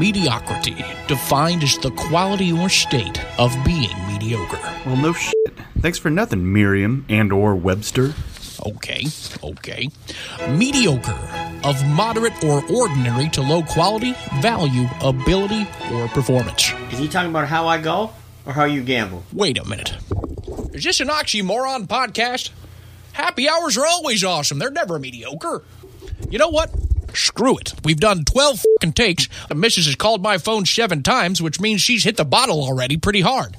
mediocrity, defined as the quality or state of being mediocre. Well, no shit. Thanks for nothing, Merriam and or Webster. Okay, okay. Mediocre, of moderate or ordinary to low quality, value, ability, or performance. Is he talking about how I golf or how you gamble? Wait a minute. Is this an oxymoron podcast? Happy hours are always awesome. They're never mediocre. You know what? Screw it. We've done 12 fucking takes. The missus has called my phone seven times, which means she's hit the bottle already pretty hard.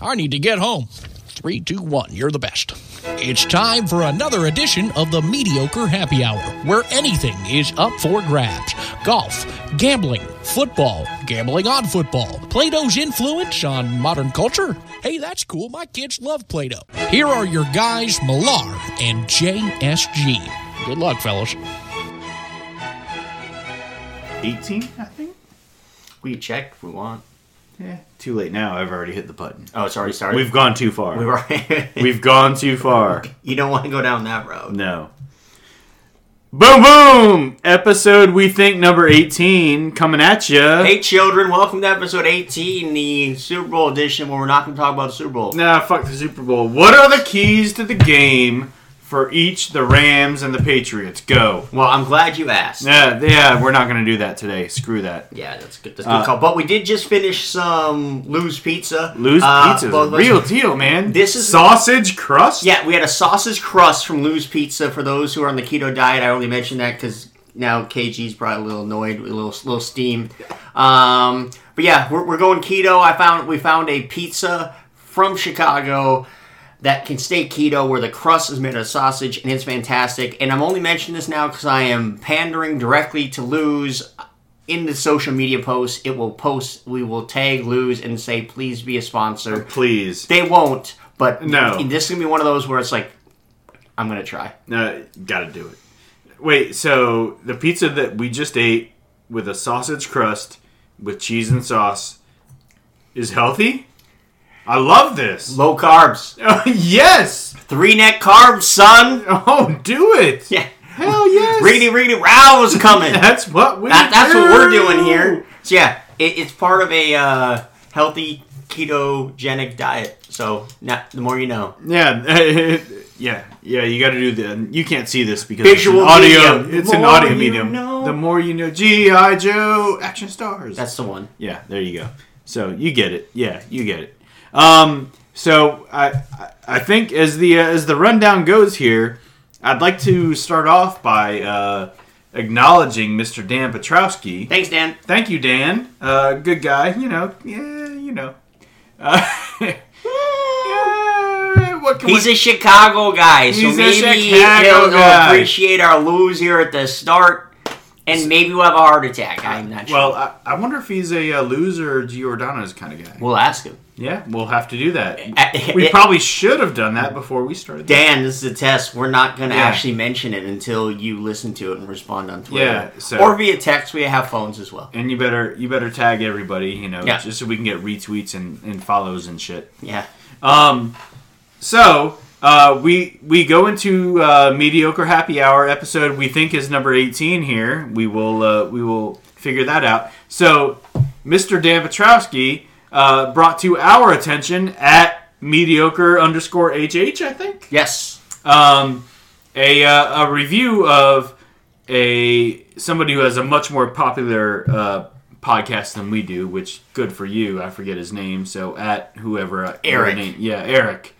I need to get home. Three, two, one. You're the best. It's time for another edition of the Mediocre Happy Hour, where anything is up for grabs golf, gambling, football, gambling on football, Play Doh's influence on modern culture. Hey, that's cool. My kids love Play Doh. Here are your guys, Millar and JSG. Good luck, fellas. 18, I think? We check if we want. Yeah. Too late now. I've already hit the button. Oh, it's already started. We've gone too far. We've already. We've gone too far. you don't want to go down that road. No. Boom, boom! Episode we think number 18 coming at you. Hey, children, welcome to episode 18, the Super Bowl edition, where we're not going to talk about the Super Bowl. Nah, fuck the Super Bowl. What are the keys to the game for each the Rams and the Patriots? Go. Well, I'm glad you asked. Yeah, yeah, we're not going to do that today. Screw that. Yeah, that's good. That's a good call. But we did just finish some Lou's Pizza. Lou's Uh, pizza, real deal, man. This is- sausage crust. Yeah, we had a sausage crust from Lou's Pizza. For those who are on the keto diet, I only mentioned that because now KG's probably a little annoyed, a little little steamed. Um, but yeah, we're, we're going keto. I found we found a pizza from Chicago that can stay keto, where the crust is made of sausage, and it's fantastic. And I'm only mentioning this now because I am pandering directly to Lou's. In the social media posts, it will post. We will tag Lou's and say, "Please be a sponsor." Please. They won't, but No. this is gonna be one of those where it's like, I'm gonna try. No, gotta do it. Wait, so the pizza that we just ate with a sausage crust with cheese and sauce is healthy? I love this. Low carbs, yes! three net carbs, son. Oh, do it! Yeah, Hell yes! riggedy riggedy row's coming. That's what we That, that's do. what we're doing here. So yeah, it, it's part of a uh, healthy ketogenic diet. So not, the more you know. Yeah, yeah, yeah. You got to do the. You can't see this because Visual it's an audio. medium. It's an audio medium. know. The more you know, GI Joe, action stars. That's the one. Yeah, there you go. So you get it. Yeah, you get it. Um, so I I- think as the uh, as the rundown goes here, I'd like to start off by uh, acknowledging Mr. Dan Petrowski. Thanks, Dan. Thank you, Dan. Uh, good guy. You know. Yeah, you know. Uh, yeah, what can He's we- a Chicago guy, so He's a maybe Chicago he'll, he'll appreciate our Lou's here at the start, and maybe we'll have a heart attack. I'm not sure. well, I, I wonder if he's a uh, Lou's or Giordano's kind of guy. we'll ask him. Yeah, we'll have to do that. Uh, We uh, probably should have done that before we started. Dan, this is a test. We're not going to Yeah. actually mention it until you listen to it and respond on Twitter. Yeah, so- or via text. We have phones as well. And you better you better tag everybody, you know, Yeah. just so we can get retweets and, and follows and shit. Yeah. Um, so uh, we we go into uh, mediocre happy hour episode. We think is number eighteen here. We will uh, we will figure that out. So Mr. Dan Petrowski uh, brought to our attention at mediocre underscore hh. I think Yes. um, a uh, a review of a somebody who has a much more popular uh, podcast than we do, which good for you. I forget his name, so at whoever uh, Eric. name- yeah, Eric.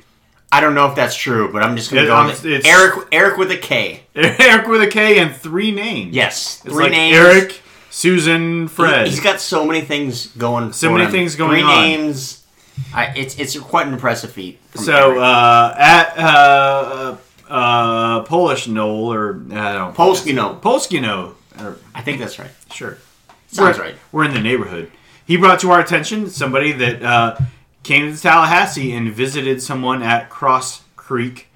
I don't know if that's true, but I'm just going It- to go um, with it's- Eric. Eric with a K. Eric with a K and three names. Yes. it's Three like names. Eric, Susan, Fred. He, has got so many things going. So many him. things going Three on. names. I, it's it's quite an impressive feat. so uh, at uh, uh, Polish Knoll or I don't Polskino. Polskino. I think that's right. Sure. Sounds we're, right. We're in the neighborhood. He brought to our attention somebody that uh, came to Tallahassee and visited someone at Cross Creek.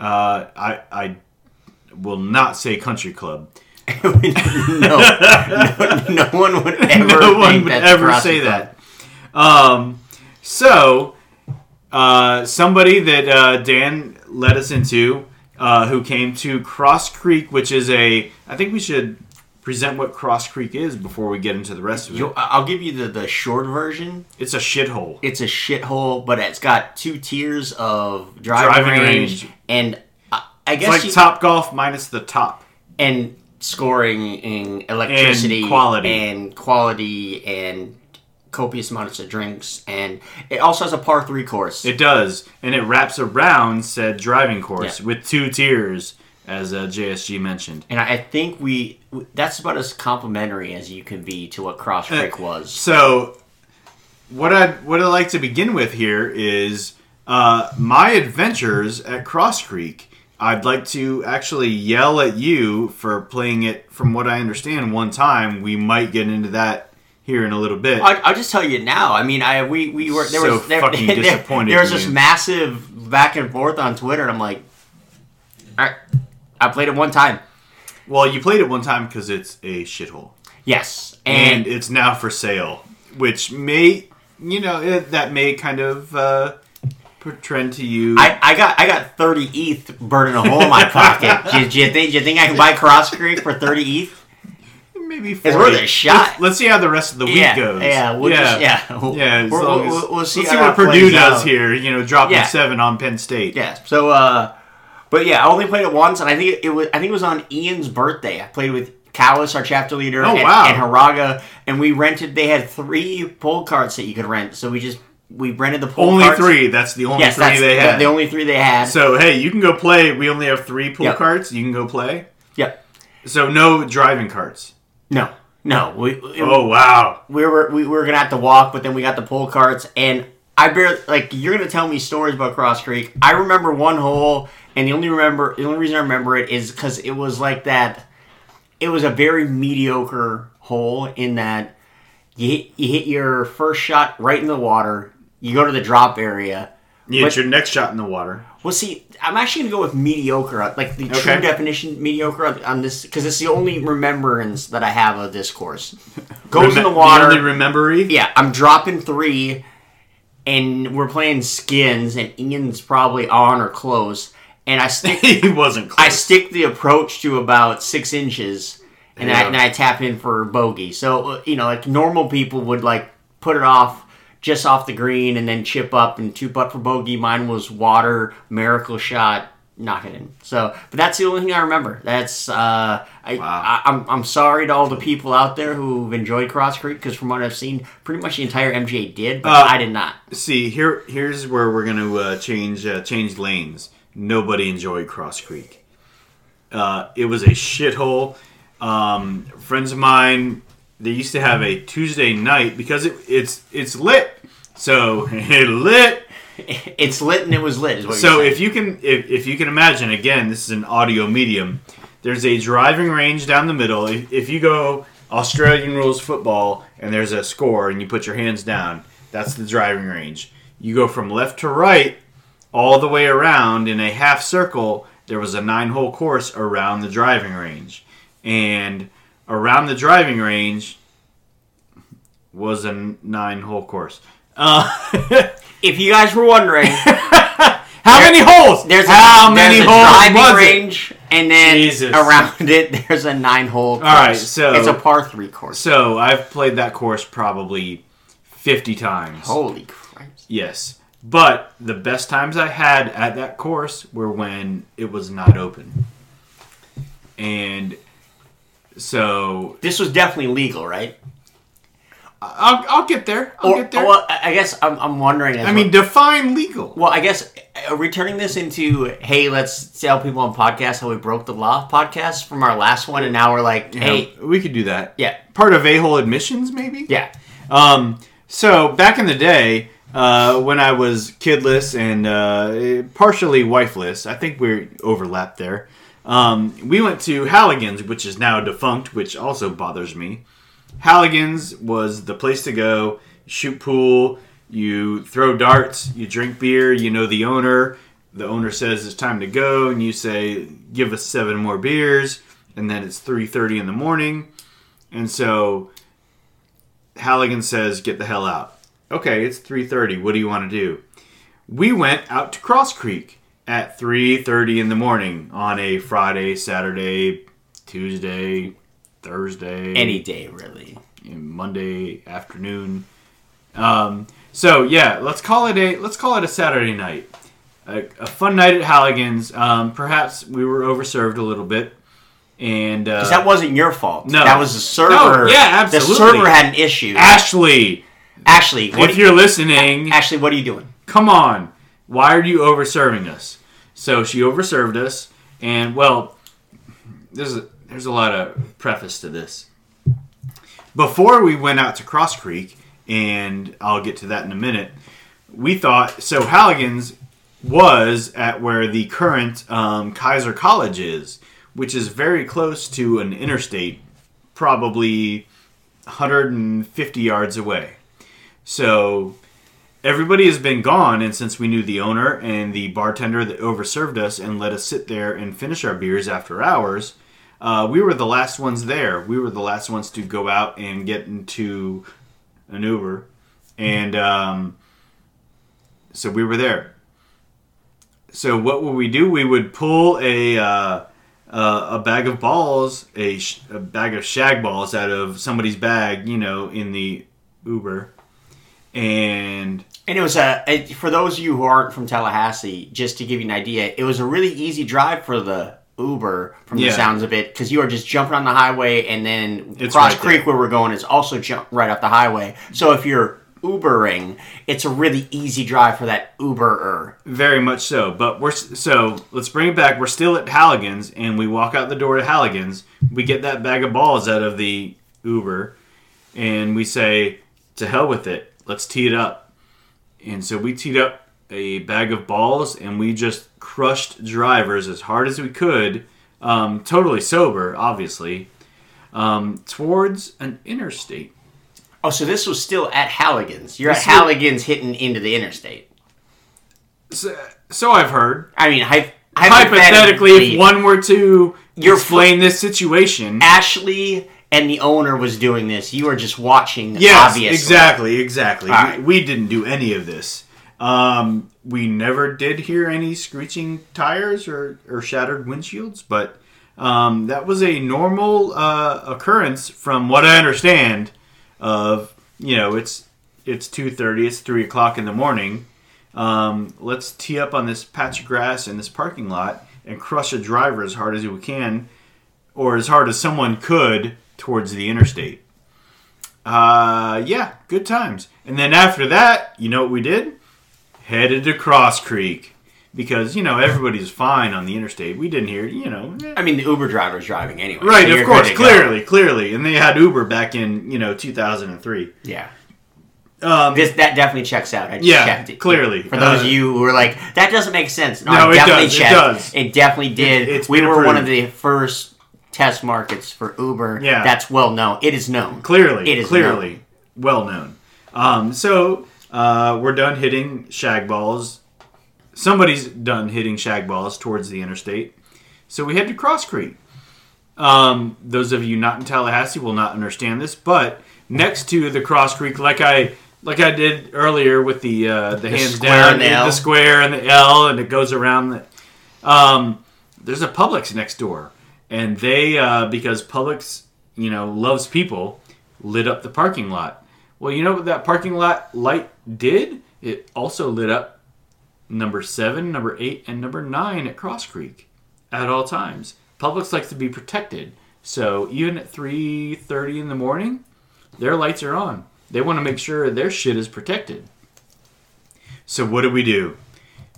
Uh, I, I will not say country club. no, no, no one would ever. no one would ever say that. Um, so, uh, somebody that uh, Dan led us into, uh, who came to Cross Creek, which is a, I think we should present what Cross Creek is before we get into the rest of it. You, I'll give you the, the short version. It's a shithole. It's a shithole, but it's got two tiers of driving, Driving range, range. and I, I It's guess like you, Top Golf minus the top. and scoring in electricity And quality. and quality and copious amounts of drinks, and it also has a par three course. It does, and it wraps around said driving course Yeah. with two tiers, as uh, JSG mentioned. and I think we that's about as complimentary as you can be to what Cross Creek Uh, was. So, what I what I like to begin with here is uh, my adventures at Cross Creek. I'd like to actually yell at you for playing it. From what I understand, one time we might get into that here in a little bit. I, I'll just tell you now. I mean, I we, we were there So was there, fucking there- disappointed There was this massive back and forth on Twitter, and I'm like, all right, I played it one time. well, you played it one time because it's a shithole, Yes, and and, it's now for sale, which may you know it, that may kind of uh, portend to you. I, I got I got 30 ETH burning a hole in my pocket. do, do you think do you think I can buy Cross Creek for 30 ETH? maybe It's worth a shot. Let's, let's see how the rest of the week yeah, goes. yeah, we'll Just, yeah, we'll, Yeah, we'll, as- we'll, we'll see, let's see what Purdue does out. here. You know, dropping Yeah. seven on Penn State. Yeah. So, uh, but yeah, I only played it once, and I think it, was I think it was on Ian's birthday. I played with Callis, our chapter leader, Oh, and, wow. and Haraga, and we rented. They had three pull carts that you could rent, so we just we rented the pull Only carts. three. That's the only Yes, three that's they the, had. the only three they had. so hey, you can go play. We only have three pool Yep. carts. You can go play. yep. So no driving carts. No. No. We. it- Oh wow. we were we were gonna have to walk, but then we got the pool carts, and I barely like you're gonna tell me stories about Cross Creek. I remember one hole, and the only remember the only reason I remember it is because it was like that. It was a very mediocre hole in that you hit, you hit your first shot right in the water. You go to the drop area. You get your next shot in the water. Well, see, I'm actually gonna go with mediocre, like the true definition mediocre on, on this, because it's the only remembrance that I have of this course. Goes in the water. only rememory. Yeah, I'm dropping three, and we're playing skins, and Ian's probably on or close, and I stick he wasn't. Close. I stick the approach to about six inches, and I and I tap in for bogey. So uh, you know, like normal people would like put it off just off the green and then chip up and two putt for bogey. Mine was water, miracle shot. Knock it in. So, but that's the only thing I remember. That's uh, I, Wow. I I'm I'm sorry to all the people out there who've enjoyed Cross Creek because from what I've seen, pretty much the entire MGA did, but Uh, I did not. See here. Here's where we're gonna uh, change uh, change lanes. Nobody enjoyed Cross Creek. Uh, it was a shithole. Um, friends of mine, they used to have a Tuesday night because it, it's it's lit. So it lit. It's lit and it was lit. Is what So if you can if, if you can imagine again, this is an audio medium. There's a driving range down the middle. If, if you go Australian rules football and there's a score and you put your hands down, that's the driving range. You go from left to right all the way around in a half circle. There was a nine hole course around the driving range, and around the driving range was a nine hole course. Uh, if you guys were wondering, how many holes? There's a, how many there's a holes driving was it? range, and then Jesus. around it there's a nine hole. Course. right, so- it's a par three course. So I've played that course probably 50 times. Holy Christ! Yes. But the best times I had at that course were when it was not open. And so This was definitely legal, right? I'll, I'll get there. I'll Or, get there. well, I guess I'm, I'm wondering. I mean, define legal. well, I guess uh, returning this into hey, let's tell people on podcasts how we broke the law podcast from our last one, and now we're like, You hey, know, we could do that. yeah, Part of a-hole admissions, maybe? yeah, Um, so back in the day, uh, when I was kidless and uh, partially wifeless, I think we're overlapped there. Um, we went to Halligan's, which is now defunct, which also bothers me. Halligan's was the place to go. Shoot pool, you throw darts, you drink beer. You know the owner. The owner says it's time to go, and you say, "Give us seven more beers." And then it's three thirty in the morning, and so Halligan says, "Get the hell out." Okay, it's 3:30. What do you want to do? We went out to Cross Creek at 3:30 in the morning on a Friday, Saturday, Tuesday, Thursday, Any day, really. Monday afternoon. Um, so yeah, let's call it a let's call it a Saturday night, a, a fun night at Halligan's. Um, perhaps we were overserved a little bit, and uh, that wasn't your fault. No. That was the server. No, yeah, absolutely. The server had an issue. Ashley, Ashley, what if you, you're listening, Ashley, what are you doing? come on, why are you overserving us? So she overserved us, and well, there's a, there's a lot of preface to this. Before we went out to Cross Creek, and I'll get to that in a minute, we thought so. Halligan's was at where the current um, Keiser College is, which is very close to an interstate, probably 150 yards away. So everybody has been gone, and since we knew the owner and the bartender that overserved us and let us sit there and finish our beers after hours, uh, we were the last ones there. We were the last ones to go out and get into an Uber, and um, so we were there. So what would we do? We would pull a uh, uh, a bag of balls, a, sh- a bag of shag balls out of somebody's bag, you know, in the Uber, and And it was a for those of you who aren't from Tallahassee, just to give you an idea, it was a really easy drive for the Uber from Yeah. the sounds of it because you are just jumping on the highway and then It's Cross right Creek there. where we're going is also jump right off the highway. So if you're Ubering, it's a really easy drive for that Uberer. Very much so. But we're so let's bring it back. We're still at Halligan's, and we walk out the door to Halligan's. We get that bag of balls out of the Uber, and we say, "To hell with it. Let's tee it up." And so we teed up a bag of balls, and we just crushed drivers as hard as we could, um, totally sober, obviously, um, towards an interstate. Oh, so this was still at Halligan's. You're This at was- Halligan's hitting into the interstate. So, so I've heard. I mean, hy- Hypothetically, if one were to You're explain this situation, Ashley and the owner was doing this, you are just watching. Yes, obviously. exactly, exactly. Right. We, we didn't do any of this. Um, we never did hear any screeching tires or, or shattered windshields, but um, that was a normal uh, occurrence, from what I understand. Of you know, it's it's two thirty, it's three o'clock in the morning. Um, let's tee up on this patch of grass in this parking lot and crush a driver as hard as we can, or as hard as someone could towards the interstate. Uh, yeah, good times. And then after that, you know what we did? Headed to Cross Creek because you know everybody's fine on the interstate. We didn't hear, you know, eh. I mean, the Uber driver's driving anyway. right? so of course, to go. clearly, clearly, and they had Uber back in you know 2003. Yeah. Um, This that definitely checks out. I just Yeah, checked it. clearly. For those Uh, of you who are like, that doesn't make sense. No, No, it definitely does, it does. It definitely did. it's we were one of the first test markets for Uber. Yeah. That's well known. It is known. clearly, It is clearly well known. Um, so uh, we're done hitting shag balls. Somebody's done hitting shag balls towards the interstate. So we head to Cross Creek. Um, those of you not in Tallahassee will not understand this, but next to the Cross Creek, like I like I did earlier with the uh, the, hands down, the the square and the L, and it goes around. The, um, there's a Publix next door, and they uh, because Publix you know loves people, lit up the parking lot. Well, you know what that parking lot light did? It also lit up number seven, number eight, and number nine at Cross Creek at all times. Publix likes to be protected, so even at three thirty in the morning, their lights are on. They want to make sure their shit is protected. So what did we do?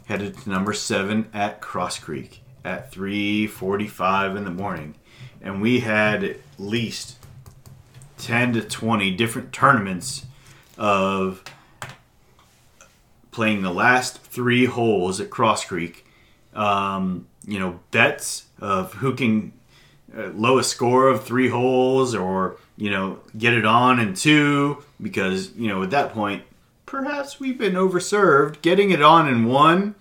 Headed to number seven at Cross Creek at three forty-five in the morning, and we had at least ten to twenty different tournaments of playing the last three holes at Cross Creek. Um, you know, bets of who can uh, lowest score of three holes, or you know, get it on in two. Because you know, at that point, perhaps we've been overserved. Getting it on in one,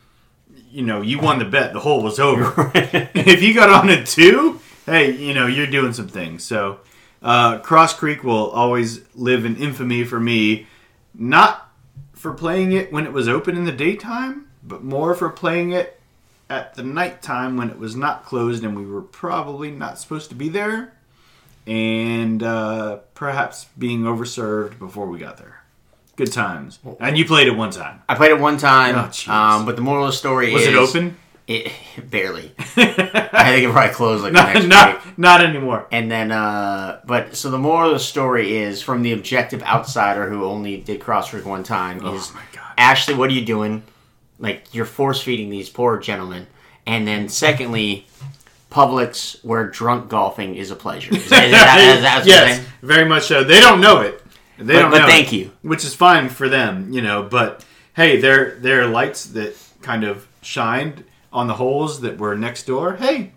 you know, you won the bet. The hole was over. if you got on in two, hey, you know, you're doing some things. So. Uh, Cross Creek will always live in infamy for me, not for playing it when it was open in the daytime, but more for playing it at the nighttime when it was not closed and we were probably not supposed to be there. and uh, perhaps being overserved before we got there. Good times. And you played it one time. I played it one time, Oh, um, but the moral of the story Was is it open? It barely. I think it probably closed like the not, not, not anymore. And then, uh, but so the moral of the story is from the objective outsider who only did Cross Creek one time is Oh my God. Ashley, what are you doing? Like you're force feeding these poor gentlemen. And then secondly, Publix where drunk golfing is a pleasure. Is that, is that, is that yes, very much so. They don't know it. They But- don't but thank it, you. which is fine for them, you know. But hey, they're they're lights that kind of shined on the holes that were next door. Hey,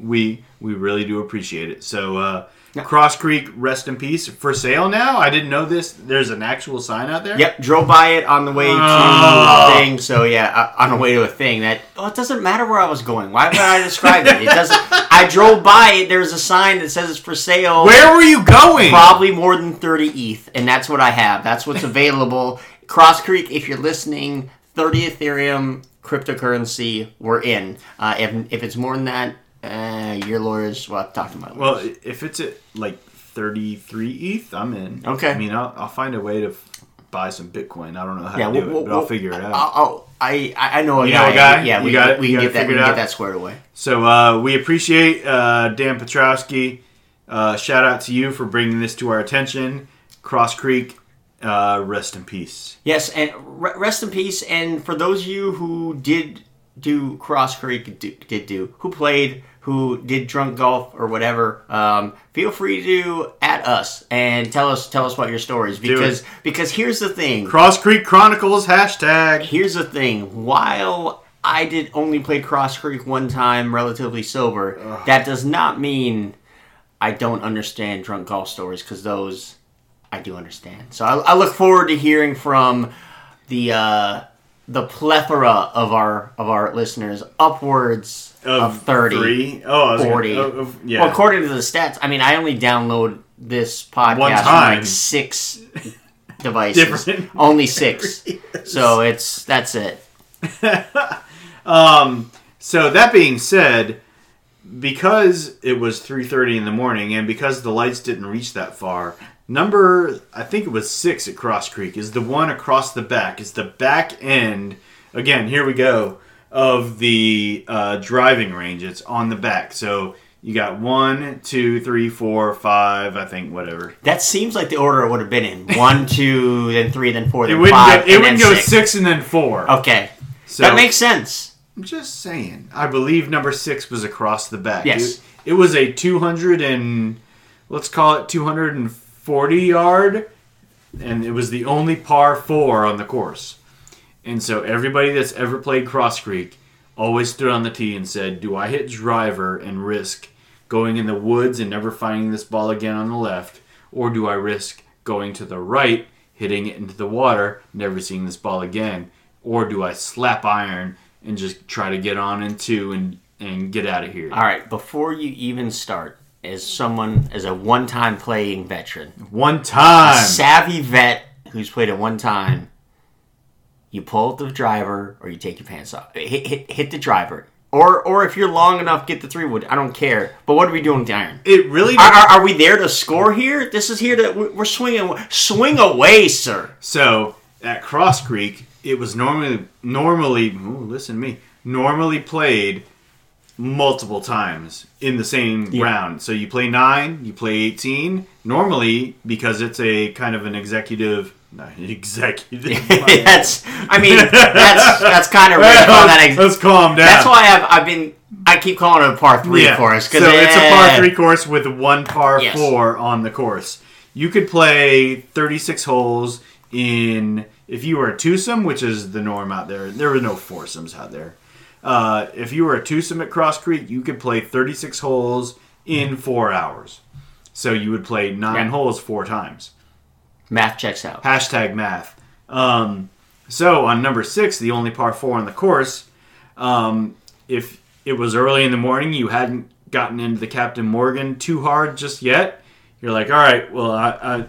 we we really do appreciate it. So uh, Cross Creek, rest in peace, for sale now. I didn't know this. There's an actual sign out there. Yep, drove by it on the way to Oh. a thing. So yeah, uh, on the way to a thing that oh, it doesn't matter where I was going. Why would I describe it? It doesn't. I drove by it. There's a sign that says it's for sale. Where were you going? Probably more than 30 ETH, and that's what I have. That's what's available. Cross Creek, if you're listening, 30 Ethereum cryptocurrency, we're in. Uh, if, if it's more than that, uh, your lawyers will have to talk to my lawyers. Well, if it's at like 33 ETH, I'm in. Okay. I mean, I'll, I'll find a way to f- buy some Bitcoin. I don't know how yeah, to do we'll, it, we'll, but I'll figure it out. I'll- I, I know a You know guy. a guy? Yeah, You we, got it? we can got get it that. We can get that squared away. So uh, we appreciate uh, Dan Petrowski. Uh, shout out to you for bringing this to our attention. Cross Creek, uh, rest in peace. Yes, and re- rest in peace. And for those of you who did do Cross Creek, do, did do, who played, who did drunk golf or whatever, um, feel free to at us and tell us tell us about your stories because because here's the thing. Cross Creek Chronicles hashtag. Here's the thing. While I did only play Cross Creek one time, relatively sober, that does not mean I don't understand drunk golf stories because those I do understand. So I, I look forward to hearing from the uh, the plethora of our of our listeners, upwards of, thirty. Three? Oh, I was gonna- 40. of- of- yeah. Well, according to the stats, I mean, I only download this podcast One time. like six devices. Different Only six. So it's that's it. Um, so that being said, because it was 3:30 in the morning and because the lights didn't reach that far, number I think it was 6 at Cross Creek is the one across the back. Is the back end. Again, here we go of the uh, driving range. It's on the back. So you got one, two, three, four, five. I think whatever. That seems like the order it would have been in one, two, then three, then four, It then wouldn't five, go. It wouldn't go six. six and then four. Okay, So that makes sense. I'm just saying. I believe number six was across the back. Yes. It, it was a 200 and let's call it 240 yard, and it was the only par four on the course. And so everybody that's ever played Cross Creek always stood on the tee and said, "Do I hit driver and risk going in the woods and never finding this ball again on the left, or do I risk going to the right, hitting it into the water, never seeing this ball again, or do I slap iron and just try to get on in two and and get out of here?" All right, before you even start, as someone as a one-time playing veteran, One time. savvy vet who's played it one time, you pull up the driver or you take your pants off. Hit, hit, hit the driver. Or, or if you're long enough, get the three wood. I don't care. But what are we doing with the iron? It really. Are, are, are we there to score here? This is here to we're we're swinging. Swing away, sir. So at Cross Creek, it was normally normally ooh, listen to me normally played multiple times in the same round. So you play nine, you play eighteen. Normally, because it's a kind of an executive, not executive. that's. I mean, that's that's kind of call that ex- Let's calm down. That's why I've I've been. I keep calling it a par three yeah. course So because it's a par three course with one par Yes. four on the course. You could play 36 holes in if you were a twosome, which is the norm out there. There were no foursomes out there. Uh, if you were a twosome at Cross Creek, you could play 36 holes in four hours. So you would play nine Yeah. holes four times. Math checks out. Hashtag math. Um, so on number six, the only par four on the course, um, if it was early in the morning, you hadn't gotten into the Captain Morgan too hard just yet. You're like, all right, well, I, I,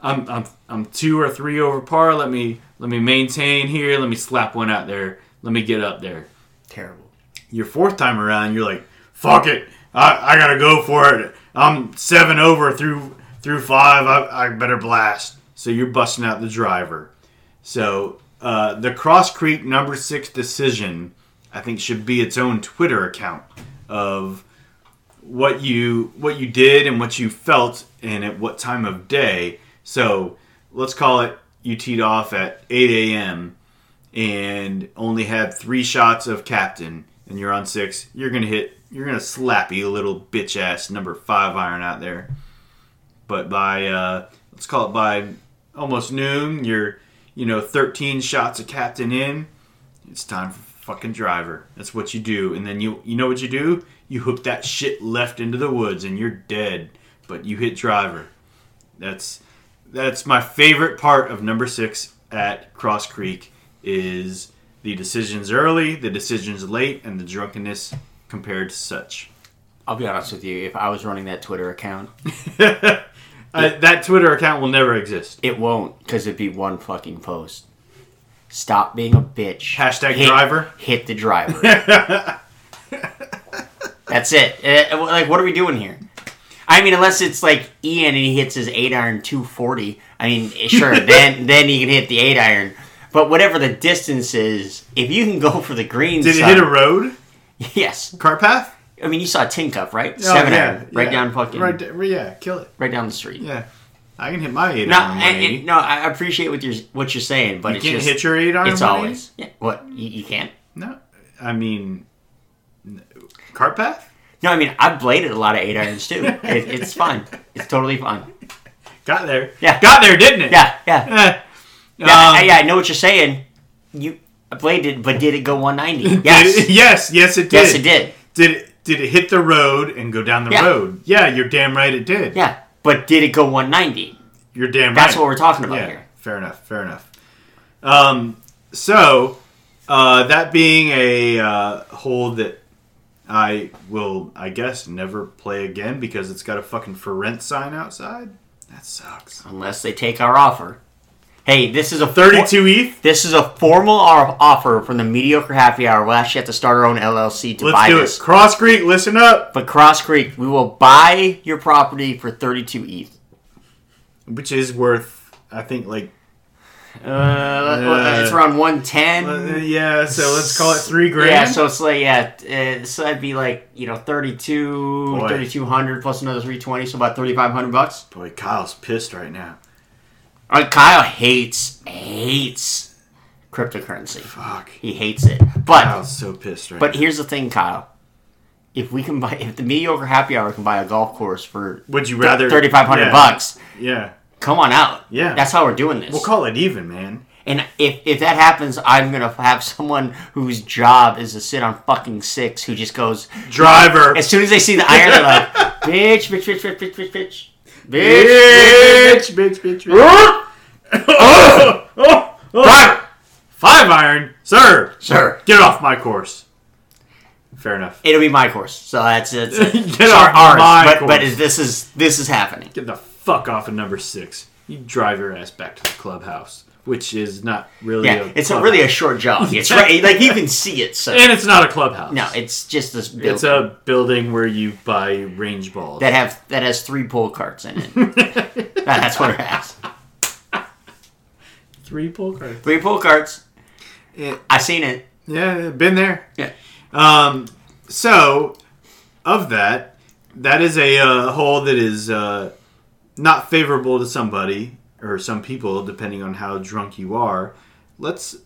I'm, I'm, I'm two or three over par. Let me, let me maintain here. Let me slap one out there. Let me get up there. Terrible. Your fourth time around, you're like, fuck it. I, I gotta go for it. I'm seven over through through five. I, I better blast. So you're busting out the driver. So uh, the Cross Creek number six decision, I think, should be its own Twitter account of what you what you did and what you felt and at what time of day. So let's call it you teed off at 8 a.m. and only had three shots of captain, and you're on six. You're gonna hit. You're gonna slap you little bitch ass number five iron out there. But by uh, let's call it by almost noon, you're you know 13 shots of captain in. It's time for fucking driver. That's what you do, and then you you know what you do? You hook that shit left into the woods, and you're dead. But you hit driver. That's that's my favorite part of number six at Cross Creek is the decisions early, the decisions late, and the drunkenness compared to such. I'll be honest with you. If I was running that Twitter account, Uh, that Twitter account will never exist. it won't because it'd be one fucking post. Stop being a bitch. Hashtag Hit- driver. Hit the driver. That's it. Uh, like, what are we doing here? I mean, unless it's like Ian and he hits his eight iron two forty. I mean, sure, then then he can hit the eight iron. But whatever the distance is, if you can go for the green Did it hit a road? yes. Cart path? I mean, you saw Tin Cup, right? Oh, Seven yeah, iron, right yeah. down fucking, Right, yeah, kill it. Right down the street. Yeah. I can hit my 8 No, iron and, and- no, I appreciate what you're what you're saying, but you it's can't just hit your 8 iron it's always yeah. What you, you can't? No. I mean, cart path? No, I mean I've bladed a lot of eight irons too. it, it's fine. It's totally fine. Got there. Yeah. Got there, didn't it? Yeah, yeah, Eh. Yeah. Um, I, yeah, I know what you're saying. You I it, but did it go 190? Yes, it- yes, yes, it did. yes, it did. Did it, did it hit the road and go down the Yeah. road? Yeah, you're damn right it did. Yeah, but did it go 190? You're damn right. That's what we're talking about yeah, here. fair enough. Fair enough. Um, so uh, that being a uh, hole that I will, I guess, never play again because it's got a fucking for rent sign outside. That sucks. Unless they take our offer. Hey, this is a for- Thirty-two ETH. This is a formal offer from the Mediocre Happy Hour. We'll actually have to start our own LLC to Let's buy do this. it. Cross Creek, listen up. But Cross Creek, we will buy your property for 32 ETH. Which is worth, I think, like Uh, it's around 110. uh, yeah. So let's call it three grand. Yeah, so it's like, yeah, uh, so that'd be like, you know, 32, Boy. 3200 plus another 320, so about 3500 bucks. Boy, Kyle's pissed right now. Uh, Kyle hates, hates cryptocurrency. Fuck. He hates it. But, Kyle's so pissed right but now. here's the thing, Kyle. If we can buy, if the mediocre happy hour can buy a golf course for Would you rather thirty five hundred yeah, bucks, Yeah. come on out. Yeah. that's how we're doing this. We'll call it even, man. and if if that happens, I'm gonna have someone whose job is to sit on fucking six, who just goes Driver. as soon as they see the iron, they're like, bitch, bitch, bitch, bitch, bitch, bitch, bitch, bitch, bitch, bitch, bitch, bitch. oh, oh, oh. driver, Five iron, sir. sir. Get off my course. Fair enough. It'll be my course, so that's it. Get off ours. my but course. but is- this is this is happening. Get the fuck off of number six. You drive your ass back to the clubhouse, which is not really. Yeah, a it's a really a short jog. It's right, like you can see it. So and it's not a clubhouse. no, it's just this. Building it's a building where you buy range balls. that have that has three pull carts in it. That's what it has. Three pull carts. Three pull carts. Yeah, I seen it. yeah, been there. Yeah. Um, so, of that, that is a uh, hole that is uh, not favorable to somebody or some people, depending on how drunk you are. Let's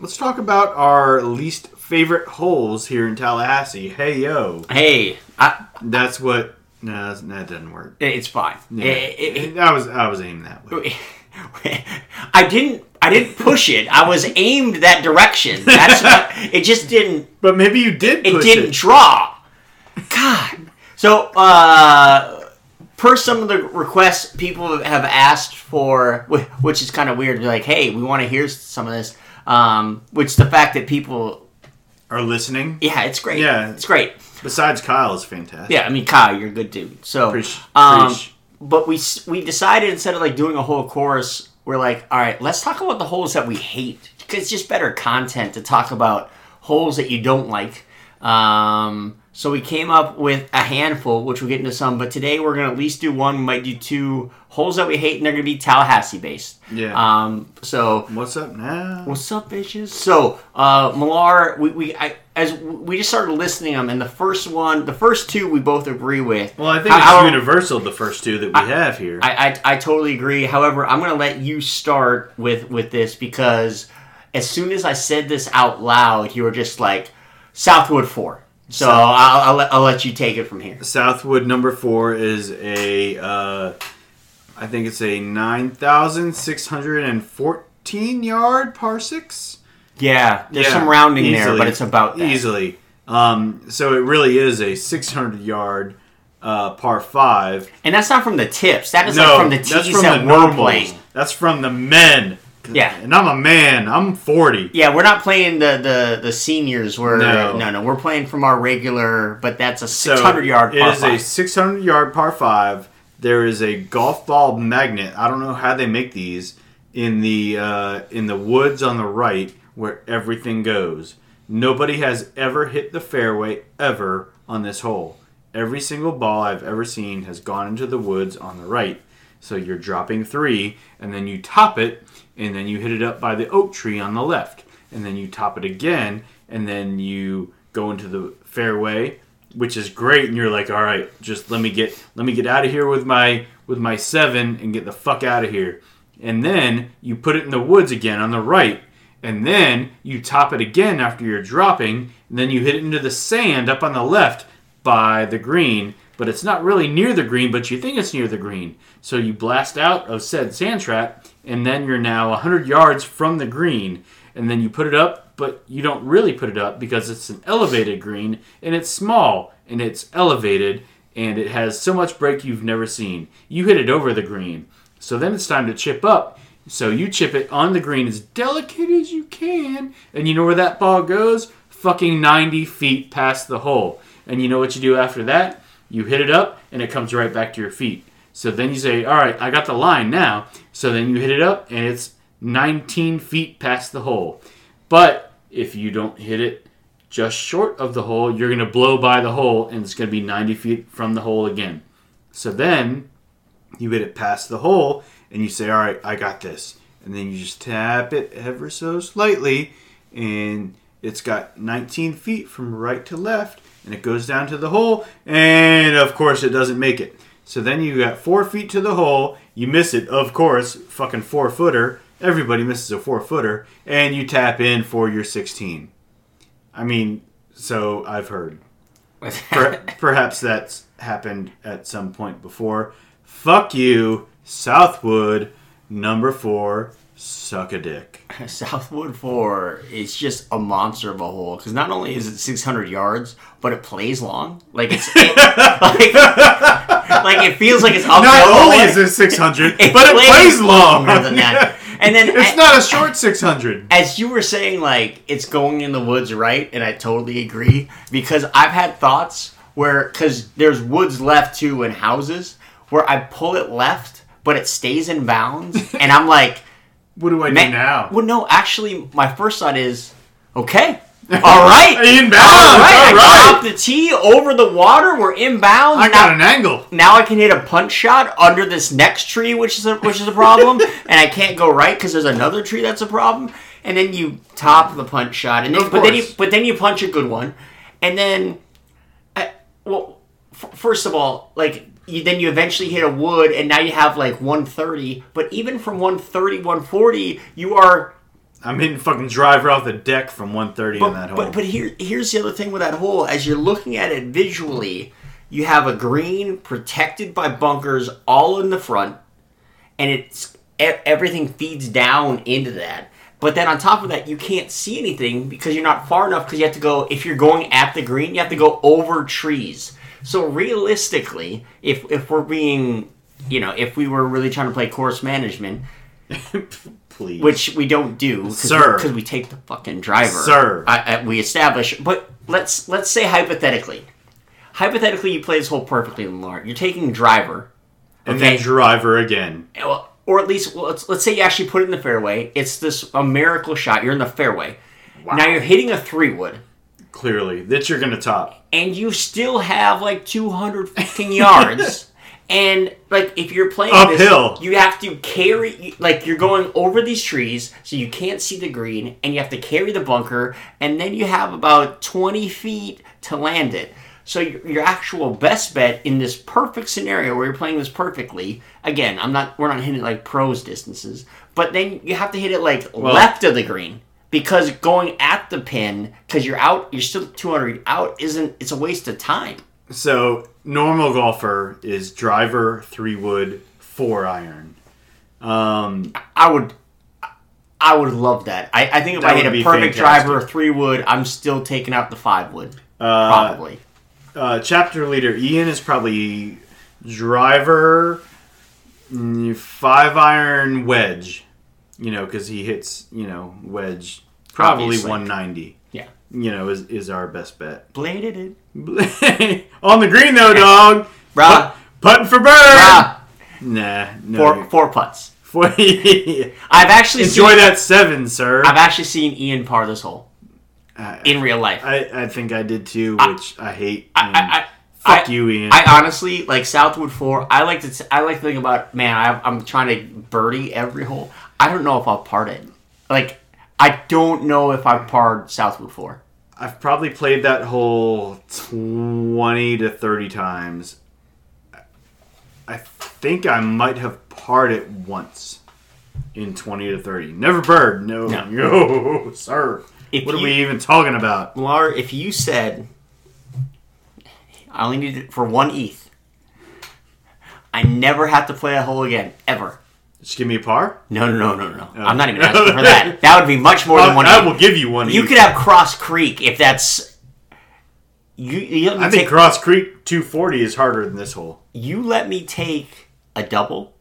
let's talk about our least favorite holes here in Tallahassee. Hey yo, Hey, I, that's what. No, that doesn't work. it's fine. Yeah. It- it- I was I was aiming that way. I didn't. I didn't push it. I was aimed that direction. That's what, it. Just didn't. But maybe you did. It didn't draw. God. So, uh, per some of the requests people have asked for, which is kind of weird. Like, hey, we want to hear some of this. Um, which the fact that people, Are listening. yeah, it's great. Yeah. it's great. Besides Kyle is fantastic. Yeah, I mean, Kyle, you're a good dude. So, Preach. um, Preach. but we we decided instead of like doing a whole chorus, we're like, all right, let's talk about the holes that we hate because it's just better content to talk about holes that you don't like. Um, So we came up with a handful, which we'll get into some. But today we're gonna at least do one. We might do two holes that we hate, and they're gonna be Tallahassee based. Yeah. Um. So What's up now? What's up, bitches? So, uh, Millar, we, we I, as we just started listing them, and the first one, the first two, we both agree with. well, I think it's how- universal. The first two that we have here. I, I, I totally agree. However, I'm going to let you start with with this because as soon as I said this out loud, you were just like Southwood Four. So South- I'll, I'll, let, I'll let you take it from here. Southwood number four is a, uh, I think it's a nine thousand six hundred and fourteen yard par six. Yeah, there's Yeah, some rounding there, but it's about that. easily. Um, so it really is a six hundred yard uh, par five. And that's not from the tips. That is no, like from the that's tees from that the we're normals. playing. That's from the men. Yeah. and I'm a man. I'm forty. Yeah, we're not playing the the, the seniors. We're No. no. no, We're playing from our regular, but that's a So 600 yard It par is a five. 600 yard par five. There is a golf ball magnet. I don't know how they make these in the uh, in the woods on the right where everything goes. Nobody has ever hit the fairway ever on this hole. Every single ball I've ever seen has gone into the woods on the right. So you're dropping three, and then you top it, and then you hit it up by the oak tree on the left, and then you top it again, and then you go into the fairway, which is great. And you're like, all right, just let me get let me get out of here with my with my seven and get the fuck out of here. And then you put it in the woods again on the right, and then you top it again after you're dropping, and then you hit it into the sand up on the left by the green, but it's not really near the green, but you think it's near the green. So you blast out of said sand trap, and then you're now 100 yards from the green, and then you put it up, but you don't really put it up because it's an elevated green, and it's small, and it's elevated, and it has so much break you've never seen. You hit it over the green. So then it's time to chip up. So you chip it on the green as delicate as you can, and you know where that ball goes? Fucking 90 feet past the hole. And you know what you do after that? You hit it up, and it comes right back to your feet. So then you say, All right, I got the line now. So then you hit it up, and it's 19 feet past the hole. But if you don't hit it just short of the hole, you're going to blow by the hole, and it's going to be 90 feet from the hole again. So then you hit it past the hole and you say, All right, I got this. And then you just tap it ever so slightly, and it's got 19 feet from right to left, and it goes down to the hole, and of course, it doesn't make it. So then you got four feet to the hole, you miss it, of course, fucking four footer. Everybody misses a four footer, and you tap in for your 16. I mean, so I've heard. Per- perhaps that's happened at some point before. Fuck you, Southwood, number four, suck a dick. Southwood 4 is just a monster of a hole because not only is it 600 yards, but it plays long. Like it's it, like, like it feels like it's uphill. Not only is it 600, It but it plays long. longer than that. And then it's a- not a short 600. as you were saying, like it's going in the woods, right? And I totally agree because I've had thoughts where because there's woods left too in houses where I pull it left, but it stays in bounds, and I'm like, What do I do now? Well, no, actually, my first thought is, okay, all right, In bounds, all right, I all got off the tee over the water. We're in bounds. I now, got an angle. now I can hit a punch shot under this next tree, which is a, which is a problem, and I can't go right because there's another tree that's a problem. And then you top the punch shot, and then, but then you but then you punch a good one, and then, I, well, f- first of all, like you, then you eventually hit a wood, and now you have like 130. But even from 130, 140, you are I'm hitting fucking driver off the deck from 130 on that hole. But, but here, here's the other thing with that hole. As you're looking at it visually, you have a green protected by bunkers all in the front, and it's everything feeds down into that. But then on top of that, you can't see anything because you're not far enough. Because you have to go. If you're going at the green, you have to go over trees. So realistically, if if we're being, you know, if we were really trying to play course management, Please. which we don't do, Sir. because we take the fucking driver. Sir. I, I, we establish. But let's let's say hypothetically, hypothetically, you play this hole perfectly, Lamar. You're taking driver, and then driver again. well, or at least well, let's let's say you actually put it in the fairway. It's this a miracle shot. You're in the fairway. Now you're hitting a three wood. Clearly that you're gonna top. and you still have like 215 yards. And like if you're playing Uphill. this, you have to carry like you're going over these trees, so you can't see the green, and you have to carry the bunker, and then you have about 20 feet to land it. So your, your actual best bet in this perfect scenario where you're playing this perfectly, again, I'm not we're not hitting like pros distances, but then you have to hit it like left of the green because going at the pin because you're out, you're still 200 out isn't it's a waste of time. So normal golfer is driver, three wood, four iron. Um, I would, I would love that. I, I think if I hit a perfect fantastic. driver three wood, I'm still taking out the five wood. uh, Probably. uh, chapter leader Ian is probably driver, mm, five iron wedge. You know, because he hits you know wedge probably Obviously. 190. Yeah. You know, is is our best bet. Bladed it. On the green though, dog. Bruh. Put- putting for bird. Ah, Nah, no. four, four putts. Four- I've actually Enjoy seen, that seven, sir. I've actually seen Ian par this hole I, in real life. I, I, I think I did too, which I, hate. I, I, fuck I- you, Ian. I honestly like Southwood Four. I like to. t- I like to think about man. I, I'm trying to birdie every hole. I don't know if I'll part it. Like I don't know if I've parred Southwood Four. I've probably played that whole 20 to 30 times. I think I might have parred it once in 20 to 30. Never bird. No. No. No, sir. If what are you- we even talking about? Lar, if you said I only need it for one ETH, I never have to play a hole again ever. Just give me a par? No, no, no, no, no. Oh. I'm not even asking for that. That would be much more than I, one. I will give you one. You each. could have Cross Creek if that's. You you let me I think take Cross Creek 240 is harder than this hole. you let me take a double,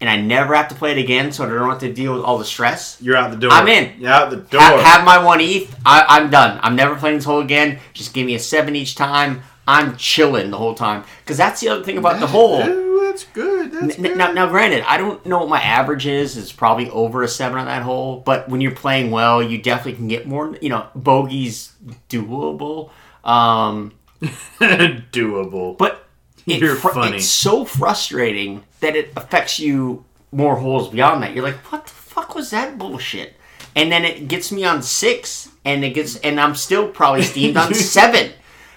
and I never have to play it again, so I don't have to deal with all the stress. You're out the door. I'm in. You're out the door. Ha- have my one ETH. I, I'm done. I'm never playing this hole again. Just give me a seven each time. I'm chilling the whole time because that's the other thing about the hole. That's good. That's N- good. Now, now, granted, I don't know what my average is. It's probably over a seven on that hole. But when you're playing well, you definitely can get more. You know, bogeys doable. Um, Doable. but it You're fr- funny. it's so frustrating that it affects you more holes beyond that. You're like, what the fuck was that bullshit? And then it gets me on six, and it gets, and I'm still probably steamed on seven.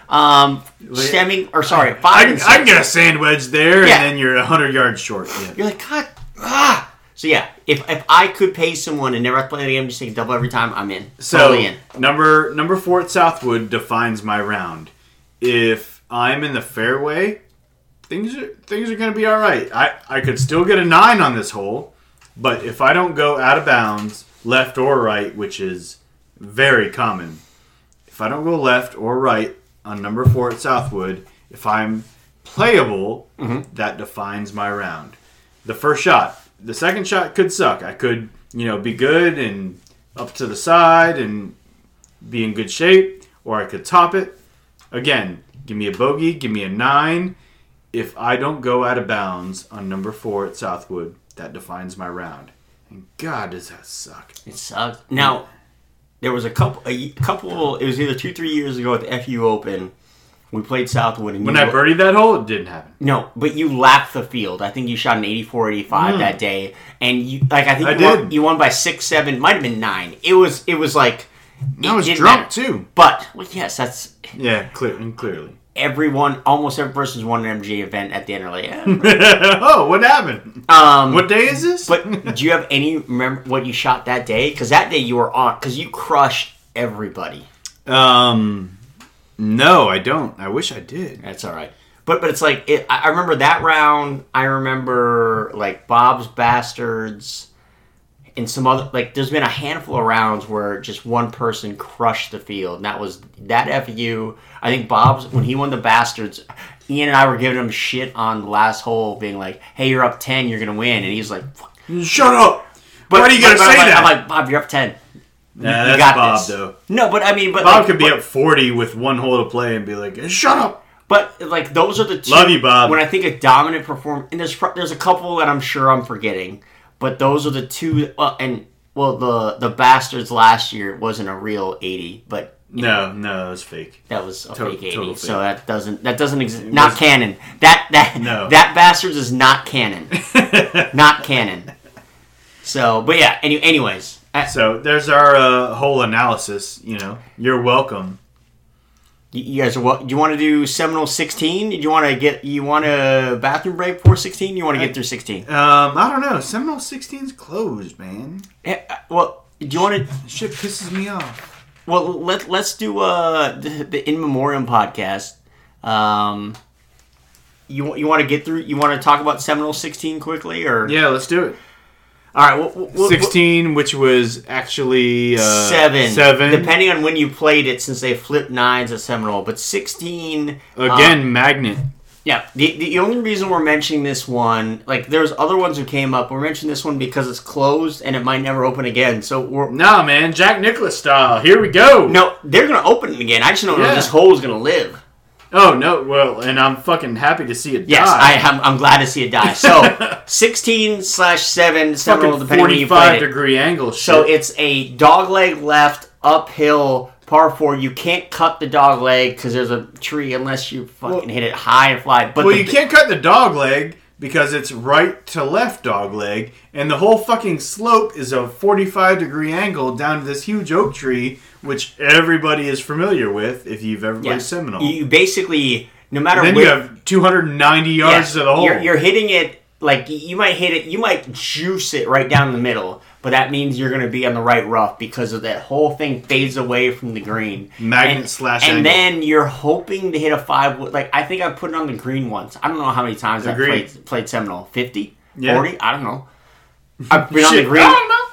Um, stemming or sorry, five I, and can- I can get a sand wedge there, Yeah. and then you're 100 yards short. Yeah. You're like, God, ah. So yeah, if if I could pay someone and never have to play the game, just take a double every time, I'm in. So totally in. number number four at Southwood defines my round. If I'm in the fairway, things are things are going to be all right. I I could still get a nine on this hole, but if I don't go out of bounds, left or right, which is very common, if I don't go left or right on number four at Southwood, if I'm playable, mm-hmm. that defines my round. The first shot, the second shot could suck. I could, you know, be good and up to the side and be in good shape, or I could top it. Again, give me a bogey, give me a nine. If I don't go out of bounds on number four at Southwood, that defines my round. And God, does that suck. It sucks. Now, there was a couple, a couple. It was either two, three years ago at the FU Open. We played Southwood, and When I birdied that hole, it didn't happen. no, but you lapped the field. I think you shot an 84, 85 hmm. that day, and you like I think. I you, Won, you won by six, seven, might have been nine. It was it was like I was drunk matter. too. But well, yes, that's Yeah, clear and clearly. Everyone. Almost every person's won an MG event at the end. Are like, yeah. oh, what happened? um, What day is this? But do you have any remember what you shot that day? Because that day you were on because you crushed everybody. um, no, I don't. I wish I did. That's all right. But but it's like it, I remember that round. I remember like Bob's Bastards and some other like. There's been a handful of rounds where just one person crushed the field, and that was that fu. I think Bob's when he won the Bastards. Ian and I were giving him shit on the last hole, being like, "Hey, you're up ten, you're gonna win," and he's like, Shut up. But, Why do you gotta but- but say I'm like, that? I'm like, Bob, you're up ten. Nah, you that's got Bob this. though. No, but I mean, but Bob like, could be but, up 40 with one hole to play and be like, "Shut up." But like those are the two. Love you, Bob. When I think of dominant perform, and there's there's a couple that I'm sure I'm forgetting, but those are the two. Uh, and well, the the bastards last year wasn't a real 80, but No, no, it was fake. That was a Total- fake eighty. total So that doesn't that doesn't exist. Not was- canon. That that No. that bastards is not canon. not canon. So, but yeah. Any, anyways, So there's our uh, whole analysis. You know, you're welcome. You, guys are what? Do you want to do Seminole sixteen? Do you want to get? You want a bathroom break before sixteen? You want to get through sixteen? Um, I don't know. Seminole 16's closed, man. Eh, uh, Well, do you want to? Shit pisses me off. Well, let let's do uh the, the in memoriam podcast. Um, you you want to get through? You want to talk about Seminole sixteen quickly, or Yeah, let's do it. All right? We'll, we'll, 16, which was actually uh, seven. Seven. Depending on when you played it, since they flipped nines at Seminole. But 16. Again, uh, magnet. yeah. The, the only reason we're mentioning this one, like, there's other ones who came up. We're mentioning this one because it's closed and it might never open again. So we're. Nah, man, Jack Nicklaus style. Here we go. No, they're to open it again. I just don't know if this hole is to live. Oh no. Well, and I'm fucking happy to see it Yes, die. I, I'm, I'm glad to see it die. So, 16 slash 7 Seminole, fucking depending on you 45 played it. degree angle. Shit. So it's a dog leg left uphill par four. You can't cut the dog leg because there's a tree unless you fucking Well- hit it high and fly. But well, the- you can't cut the dog leg because it's right to left dog leg, and the whole fucking slope is a 45 degree angle down to this huge oak tree, which everybody is familiar with if you've ever played yes. Seminole. You basically, no matter then where, you have 290 yards yes, to the hole. You're, you're hitting it like you might hit it. You might juice it right down the middle. But that means you're going to be on the right rough because of that whole thing fades away from the green. Magnet and, slash And angle. then you're hoping to hit a five. Like I think I put it on the green once. I don't know how many times I played played Seminole. 50? Yeah. 40? I don't know. I've been on the Shit, green.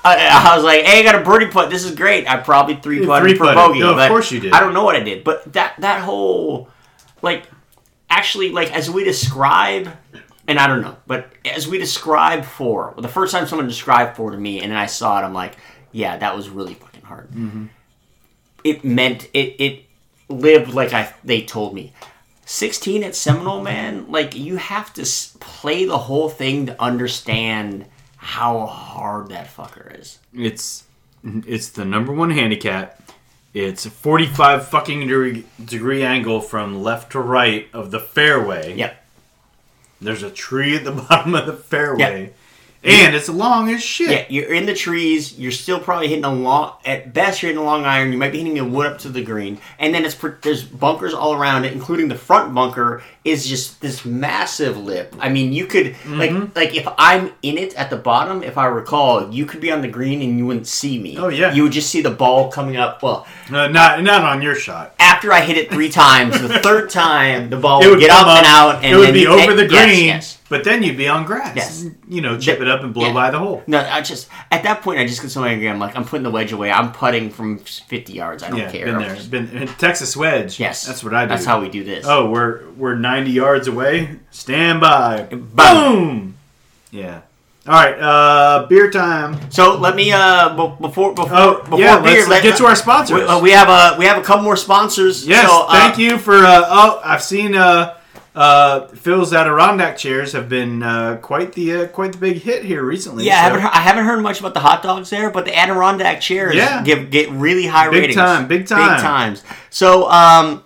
I. I, was like, "Hey, I got a birdie putt. This is great." I probably three putted for bogey. No, of course you did. I don't know what I did, but that that whole like actually like as we describe, and I don't know, but as we describe for the first time someone described for to me, and then I saw it, I'm like, yeah, that was really fucking hard. Mm-hmm. It meant it it lived like I they told me. 16 at Seminole, man, like you have to play the whole thing to understand how hard that fucker is. It's it's the number one handicap. It's a 45 fucking degree, degree angle from left to right of the fairway. Yep. There's a tree at the bottom of the fairway. And it's long as shit. Yeah, you're in the trees. You're still probably hitting a long. At best, you're hitting a long iron. You might be hitting a wood up to the green, and then it's there's bunkers all around it, including the front bunker is just this massive lip. I mean, you could Mm-hmm. like like if I'm in it at the bottom, if I recall, you could be on the green and you wouldn't see me. Oh, yeah. you would just see the ball coming up. Well, Uh, not not on your shot. after I hit it three times, the third time the ball It would, would get come up, and out, and it would be over the yes, green, yes. But then you'd be on grass. Yes. You know, chip The- it up and blow yeah. by the hole. No, I just at that point I just get so angry. I'm like, I'm putting the wedge away. I'm putting from 50 yards. I don't Yeah, care. been there. just- Been Texas wedge. Yes, that's what I do. That's how we do this. Oh, we're we're 90 yards away. Stand by. Boom. Boom. Yeah. All right. Uh, beer time. So let me uh b- before before Oh, before yeah. beer, Let's let- get to our sponsors. We, uh, we have a we have a couple more sponsors. Yes, so, uh, thank you for. Uh, oh, I've seen uh, uh, Phil's Adirondack chairs have been uh, quite the uh, quite the big hit here recently. Yeah, I haven't, heard, I haven't heard much about the hot dogs there, but the Adirondack chairs Yeah. give get really high Big ratings. time, big time. big times. So um,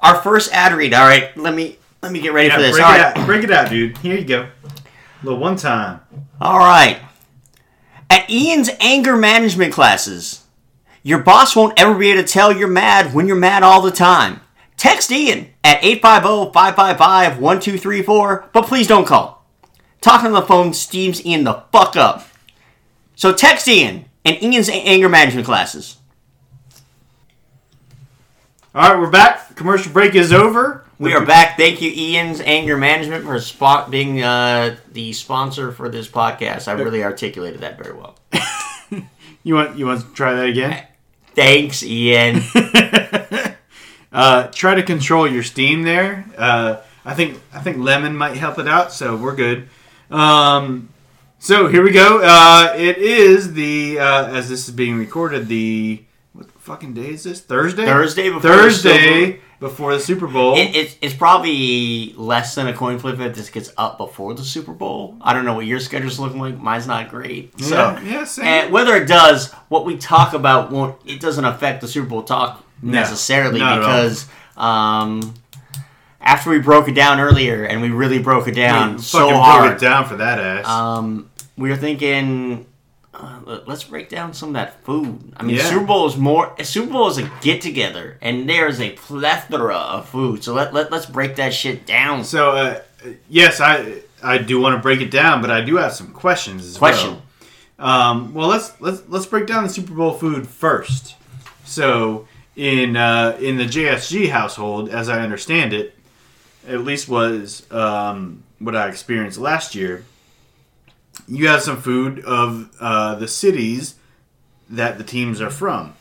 our first ad read. All right, let me let me get ready Yeah, for this. break All it right, out, break it out, dude. Here you go. A little one time. all right. At Ian's anger management classes, your boss won't ever be able to tell you're mad when you're mad all the time. Text Ian at 850-555-1234, but please don't call. Talking on the phone steams Ian the fuck up. So text Ian and Ian's anger management classes. All right, we're back. Commercial break is over. We are back. Thank you, Ian's Anger Management, for spot being uh, the sponsor for this podcast. I really articulated that very well. You want you want to try that again? Thanks, Ian. Uh, try to control your steam there. Uh, I think I think lemon might help it out, so we're good. Um, so here we go. Uh, it is the uh, as this is being recorded. The what fucking day is this? Thursday. Thursday before Thursday before the Super Bowl. It, it's it's probably less than a coin flip if this gets up before the Super Bowl. I don't know what your schedule's looking like. Mine's not great. So, Yeah, yeah, same. and whether it does, what we talk about won't. It doesn't affect the Super Bowl talk necessarily at all. because um, after we broke it down earlier and we really broke it down so fucking broke hard, it down for that ass. um, we were thinking. Uh, let- let's break down some of that food. I mean, Yeah. Super Bowl is more. Super Bowl is a get together, and there's a plethora of food. So let, let let's break that shit down. so uh, yes, I I do want to break it down, but I do have some questions as Question. well. Um, well, let's let's let's break down the Super Bowl food first. So in uh, in the JSG household, as I understand it, at least was um, what I experienced last year. You have some food of uh, the cities that the teams are from,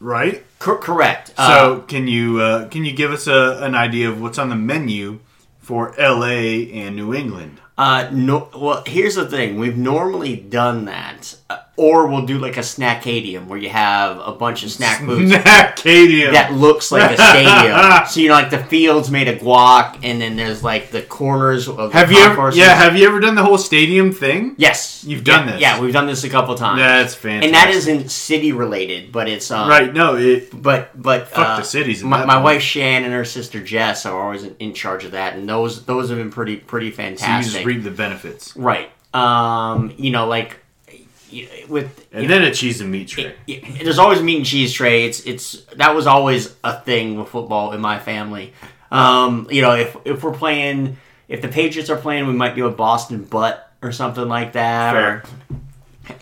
right? Cor- correct. So can you uh, can you give us a, an idea of what's on the menu for L.A. and New England? Uh, no. Well, here's the thing. We've normally done that, uh, or we'll do like a snackadium where you have a bunch of snack foods Acadian. that looks like a stadium. so you know, like the fields made of guac, and then there's like the corners of have the you ever? Yeah, have you ever done the whole stadium thing? Yes, You've done Yeah, this. Yeah, we've done this a couple times. That's fantastic. and that isn't city related, but it's um, right. No, it. But but Fuck uh, the cities My, my wife Shan and her sister Jess are always in, in charge of that, and those those have been pretty pretty So you fantastic. just reap the benefits, Right. Um, you know, like with and then a cheese and meat tray. y- there's always meat and cheese tray. It's it's that was always a thing with football in my family. Um, you know, if if we're playing, if the Patriots are playing, we might be with Boston butt or something like that. Fair. Or,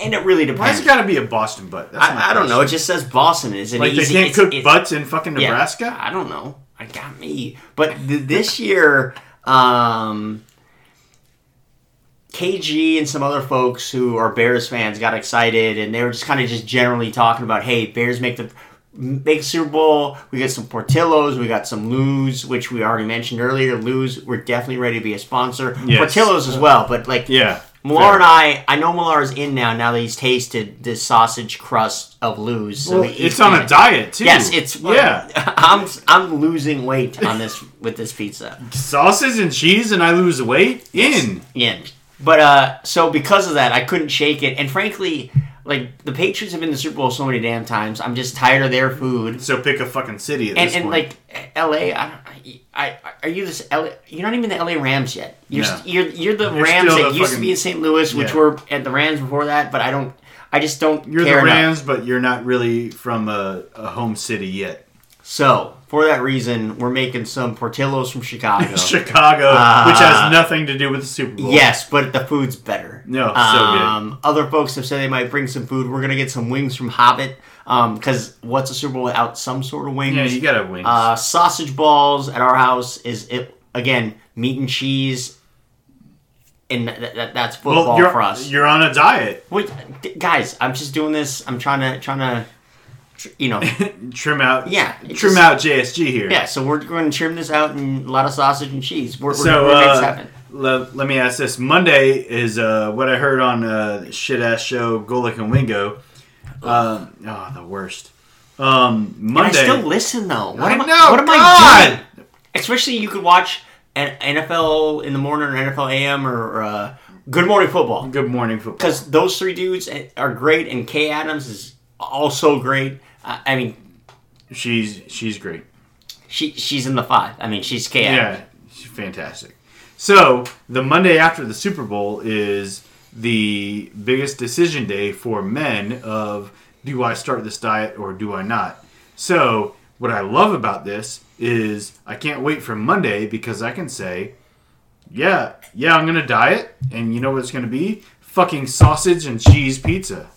and it really Why's depends. it got to be a Boston butt? That's I, I don't know. It just says Boston. Is it like they can't it's- cook it's- butts in fucking yeah, Nebraska. I don't know. I got me. But th- this year, um, KG and some other folks who are Bears fans got excited, and they were just kind of just generally talking about, hey, Bears make the make Super Bowl. We got some Portillo's, we got some Lou's, which we already mentioned earlier. Lou's, we're definitely ready to be a sponsor. Yes. Portillo's as well, but like Yeah. Millar and I, I know Millar's in now. Now that he's tasted this sausage crust of Lou's, so Well, it's on a diet too. Yes, it's yeah. I'm I'm losing weight on this with this pizza. Sausage and cheese, and I lose weight. In. Yeah, but uh, so because of that, I couldn't shake it. And frankly, like the Patriots have been to the Super Bowl so many damn times, I'm just tired of their food. So pick a fucking city at And, this and point. like L.A., I, don't, I, I are you this L.A. You're not even the L.A. Rams yet. You're No. st- you're you're the You're Rams that the used to be in St. Louis, which Yeah. were at the Rams before that. But I don't. I just don't You're the enough. Rams, but you're not really from a, a home city yet. So for that reason, we're making some Portillo's from Chicago. Chicago, Uh, which has nothing to do with the Super Bowl. Yes, but the food's better. No, so good. um, Other folks have said they might bring some food. We're gonna get some wings from Hobbit. Because what's a Super Bowl without some sort of wings? Yeah, you gotta wings. uh, sausage balls at our house is it again meat and cheese, and that, that, that's football well, you're, for us. you're on a diet. Wait, guys, I'm just doing this. I'm trying to trying to, tr- you know, Trim out. Yeah, Trim out JSG here. yeah. So we're going to trim this out and a lot of sausage and cheese. We're, we're, So we're uh, le- let me ask this: Monday is uh, what I heard on uh, shit ass show Golic and Wingo. Um, oh, the worst. Um, And I Monday. still listen though. What I am know, I, what am I doing? Especially you could watch an NFL in the morning or NFL AM or uh, Good Morning Football Good morning football. because those three dudes are great and Kay Adams is also great. I I mean, She's she's great. she she's in the five. I mean, she's Adams. Yeah, she's fantastic. So the Monday after the Super Bowl is the biggest decision day for men of do I start this diet or do I not? So what I love about this is I can't wait for Monday because I can say, yeah, yeah, I'm gonna diet, and you know what it's gonna be? Fucking sausage and cheese pizza.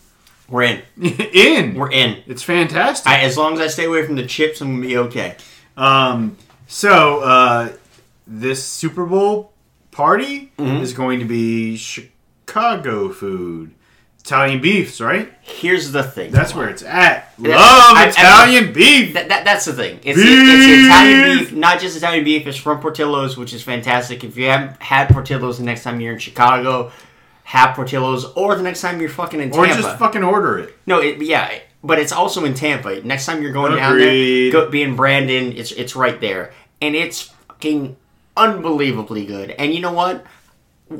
We're in. In. We're in. It's fantastic. I, as long as I stay away from the chips, I'm gonna be okay. Um, so uh, this Super Bowl party Mm-hmm. is going to be Chicago food, Italian beefs, right? Here's the thing. That's where it's at. Love I- I- Italian beef. That, that, that's the thing. It's, Beef! it's Italian beef, not just Italian beef. It's from Portillo's, which is fantastic. If you haven't had Portillo's the next time you're in Chicago, have Portillo's, or the next time you're fucking in Tampa, or just fucking order it. no, it, yeah. but it's also in Tampa. Next time you're going Agreed. down there, go, be in Brandon. It's it's right there, and it's fucking unbelievably good. And you know what?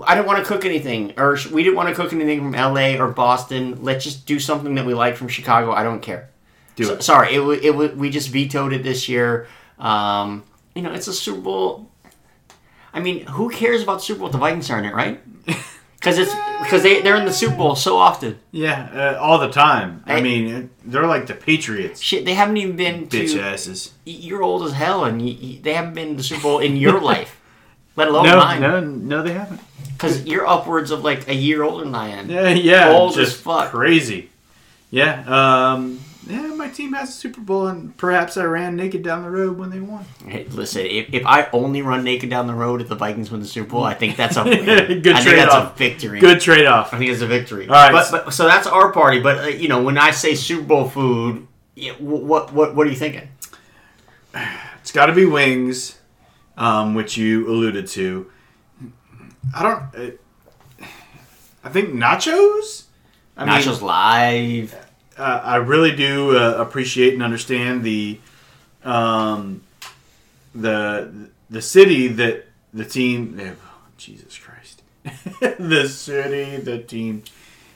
I didn't want to cook anything, or we didn't want to cook anything from L.A. or Boston. Let's just do something that we like from Chicago. I don't care. Do So- it. sorry, it, it we just vetoed it this year. Um, you know, it's a Super Bowl. I mean, who cares about Super Bowl? The Vikings are in it, right? Because it's because they they're in the Super Bowl so often. Yeah, uh, all the time. I I- mean, they're like the Patriots. Shit, they haven't even been to. Bitch asses. You're old as hell, and you, you- they haven't been to the Super Bowl in your life, let alone No, mine. no, no, they haven't. Because you're upwards of like a year older than I am. Yeah, yeah, Old as fuck. crazy. Yeah, um, yeah. My team has a Super Bowl, and perhaps I ran naked down the road when they won. Hey, listen, if, if I only run naked down the road if the Vikings win the Super Bowl, I think that's a Good I think that's a victory. Good trade off. I think it's a victory. All right. but, but so that's our party. But uh, you know, when I say Super Bowl food, yeah, what what what are you thinking? It's got to be wings, um, which you alluded to. I don't. Uh, I think nachos. I mean, Nachos live. Uh, I really do uh, appreciate and understand the um, the the city that the team. eh, Jesus Christ, the city, the team.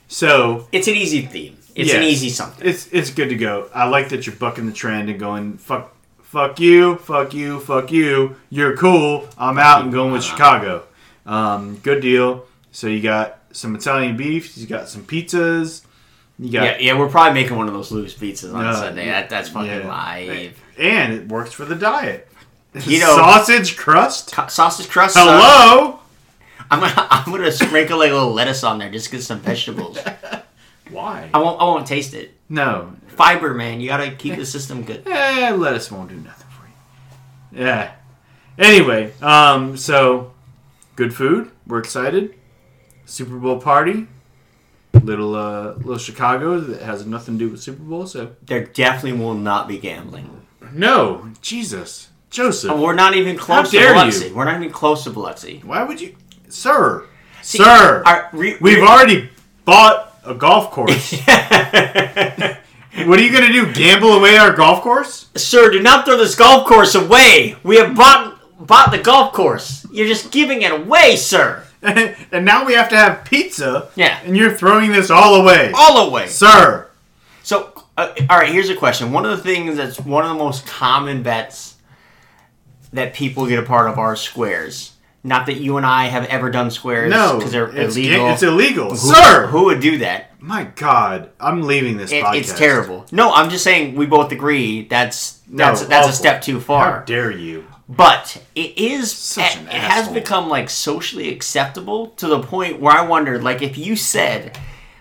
So It's an easy theme. It's an easy something. It's it's good to go. I like that you're bucking the trend and going fuck. Fuck you, fuck you, fuck you. You're cool. I'm out and going with Chicago. Um, good deal. So you got some Italian beef. You got some pizzas. Got Yeah, yeah, we're probably making one of those Lou's pizzas on No, Sunday. That, that's fucking yeah. live. and it works for the diet. Know- sausage crust. Sausage crust. son. Hello. I'm gonna I'm gonna sprinkle like a little lettuce on there just get some vegetables. Why? I won't I won't taste it. No. Fiber, man. You gotta keep the system good. Eh, lettuce won't do nothing for you. Yeah. Anyway, um, so good food. We're excited. Super Bowl party. Little uh, little Chicago that has nothing to do with Super Bowl. So There definitely will not be gambling. no, Jesus, Joseph. We're not even close to dare you. We're not even close to Biloxi. Why would you, sir? See, sir, our- re- we've re- already bought a golf course. what are you gonna do? Gamble away our golf course? Sir, do not throw this golf course away. We have bought bought the golf course. You're just giving it away, sir. and now we have to have pizza. Yeah. And you're throwing this all away, All away. sir. So, uh, all right, here's a question. One of the things that's one of the most common bets that people get a part of are squares. Not that you and I have ever done squares No, because they're it's, illegal. ga- it's illegal, Who- sir. Who would do that? My God, I'm leaving this It, podcast. it's terrible. No, I'm just saying we both agree that's No, that's that's a step too How far. dare you? But it is Such it, an it has become like socially acceptable to the point where I wondered like if you said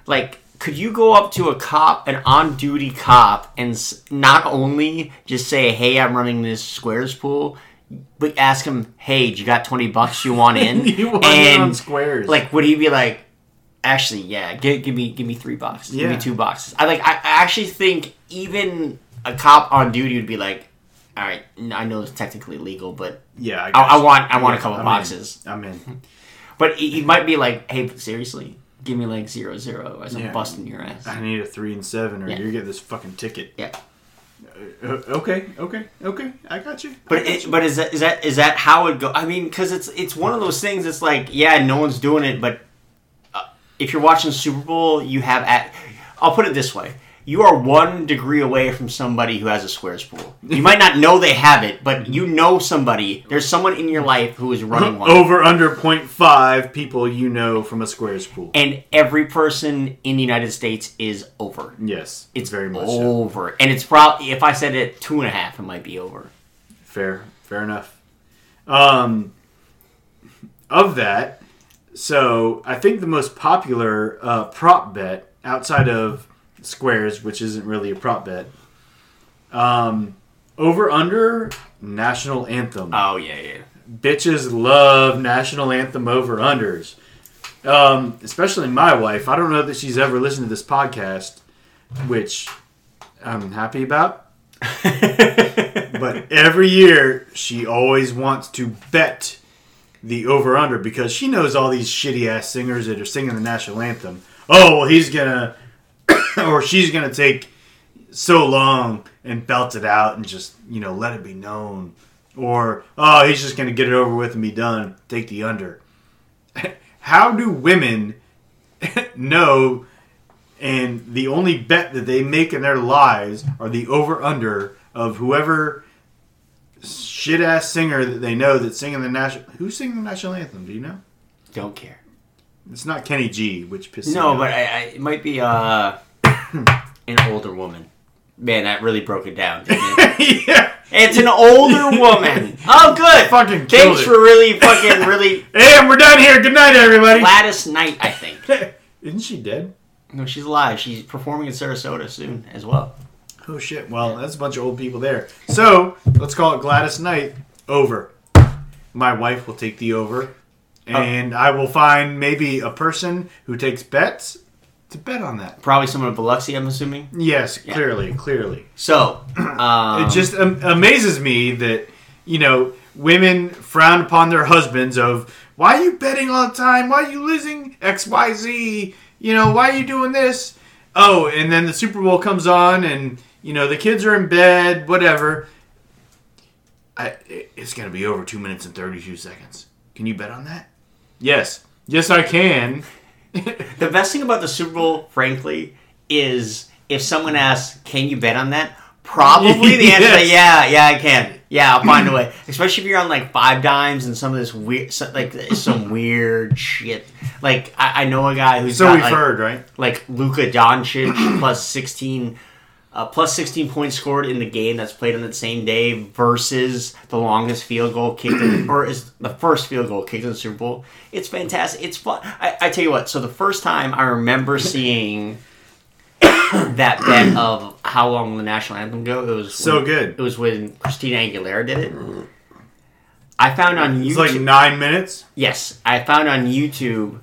like could you go up to a cop an on duty cop and not only just say hey I'm running this squares pool but ask him hey do you got 20 bucks you want in? You want in on squares. like would he be like actually yeah give, give me give me three bucks give me two boxes. I like I, I actually think even a cop on duty would be like all right I know it's technically legal but Yeah, I, I, I want I want a couple I'm in. boxes, I'm in. but he, he might be like, "Hey, seriously, give me like zero zero as I'm busting your ass." I need a three and seven, or Yeah. you're getting this fucking ticket. Yeah, Uh, okay, okay, okay. I got you. But got it, you. but is that is that is that how it go? I mean, because it's it's one of those things. It's like, yeah, no one's doing it, but uh, if you're watching Super Bowl, you have at. I'll put it this way. You are one degree away from somebody who has a squares pool. You might not know they have it, but you know somebody. There's someone in your life who is running one. over under 0.5 people you know from a squares pool. And every person in the United States is over. yes, It's very much so. over, and it's probably if I said it two and a half, it might be over. Fair, fair enough. Um, of that, so I think the most popular uh, prop bet outside of squares, which isn't really a prop bet, um, over under national anthem. Oh yeah, yeah. Bitches love national anthem over unders. Um, especially my wife. I don't know that she's ever listened to this podcast, which I'm happy about. but every year she always wants to bet the over under because she knows all these shitty ass singers that are singing the national anthem. Oh well, he's gonna or she's gonna take so long and belt it out and just you know let it be known, or oh he's just gonna get it over with and be done. Take the under. How do women know? And the only bet that they make in their lives are the over under of whoever shit ass singer that they know that's singing the national. Who's singing the national anthem? Do you know? Don't care. It's not Kenny G, which pisses No, me but off. I, I, it might be uh, an older woman. Man, that really broke it down, didn't it? yeah, it's an older woman. Oh, good. Fucking Thanks it. for really fucking really and we're done here. Good night, everybody. Gladys Knight, I think. Isn't she dead? No, she's alive. She's performing in Sarasota soon as well. Oh shit! Well, that's a bunch of old people there. So let's call it Gladys Knight over. My wife will take the over, oh. and I will find maybe a person who takes bets to bet on that. Probably someone in Biloxi, I'm assuming. Yes, clearly, clearly. So, um, it just um, amazes me that you know women frown upon their husbands of why are you betting all the time? Why are you losing xyz you know why are you doing this? Oh and then the super bowl comes on and you know the kids are in bed whatever. I, it's going to be over two minutes and 32 seconds. Can you bet on that? Yes. Yes i can the best thing about the Super Bowl, frankly, is if someone asks, "Can you bet on that?" Probably the answer is yeah, yeah, I can. Yeah, I'll find a way. Especially if you're on like 5Dimes and some of this weird, like some weird shit. Like I, I know a guy who's so got, we've like, heard right like Luka Doncic plus sixteen, uh, plus sixteen points scored in the game that's played on that same day versus the longest field goal kicked, in, or is the first field goal kicked in the Super Bowl. It's fantastic. It's fun. I, I tell you what. So the first time I remember seeing that bet of how long the national anthem go, it was so when- good It was when Christina Aguilera did it. I found on it's YouTube. like nine minutes Yes, I found on YouTube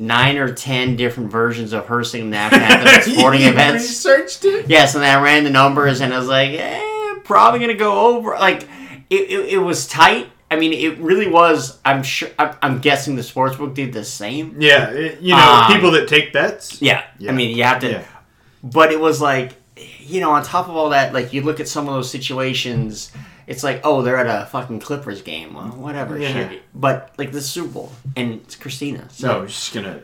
nine or ten different versions of her singing anthem at sporting You events. researched it Yes, and then I ran the numbers and I was like, eh, probably gonna go over. Like, it, it, it was tight. I mean, it really was. I'm sure. I'm, I'm guessing the sportsbook did the same. yeah it- you know Um, people that take bets Yeah. Yeah. I mean, you have to. Yeah. But it was like, you know, on top of all that, like you look at some of those situations. It's like, oh, they're at a fucking Clippers game. Well, whatever. Yeah. Shit. But like the Super Bowl and it's Christina. So No, it's just gonna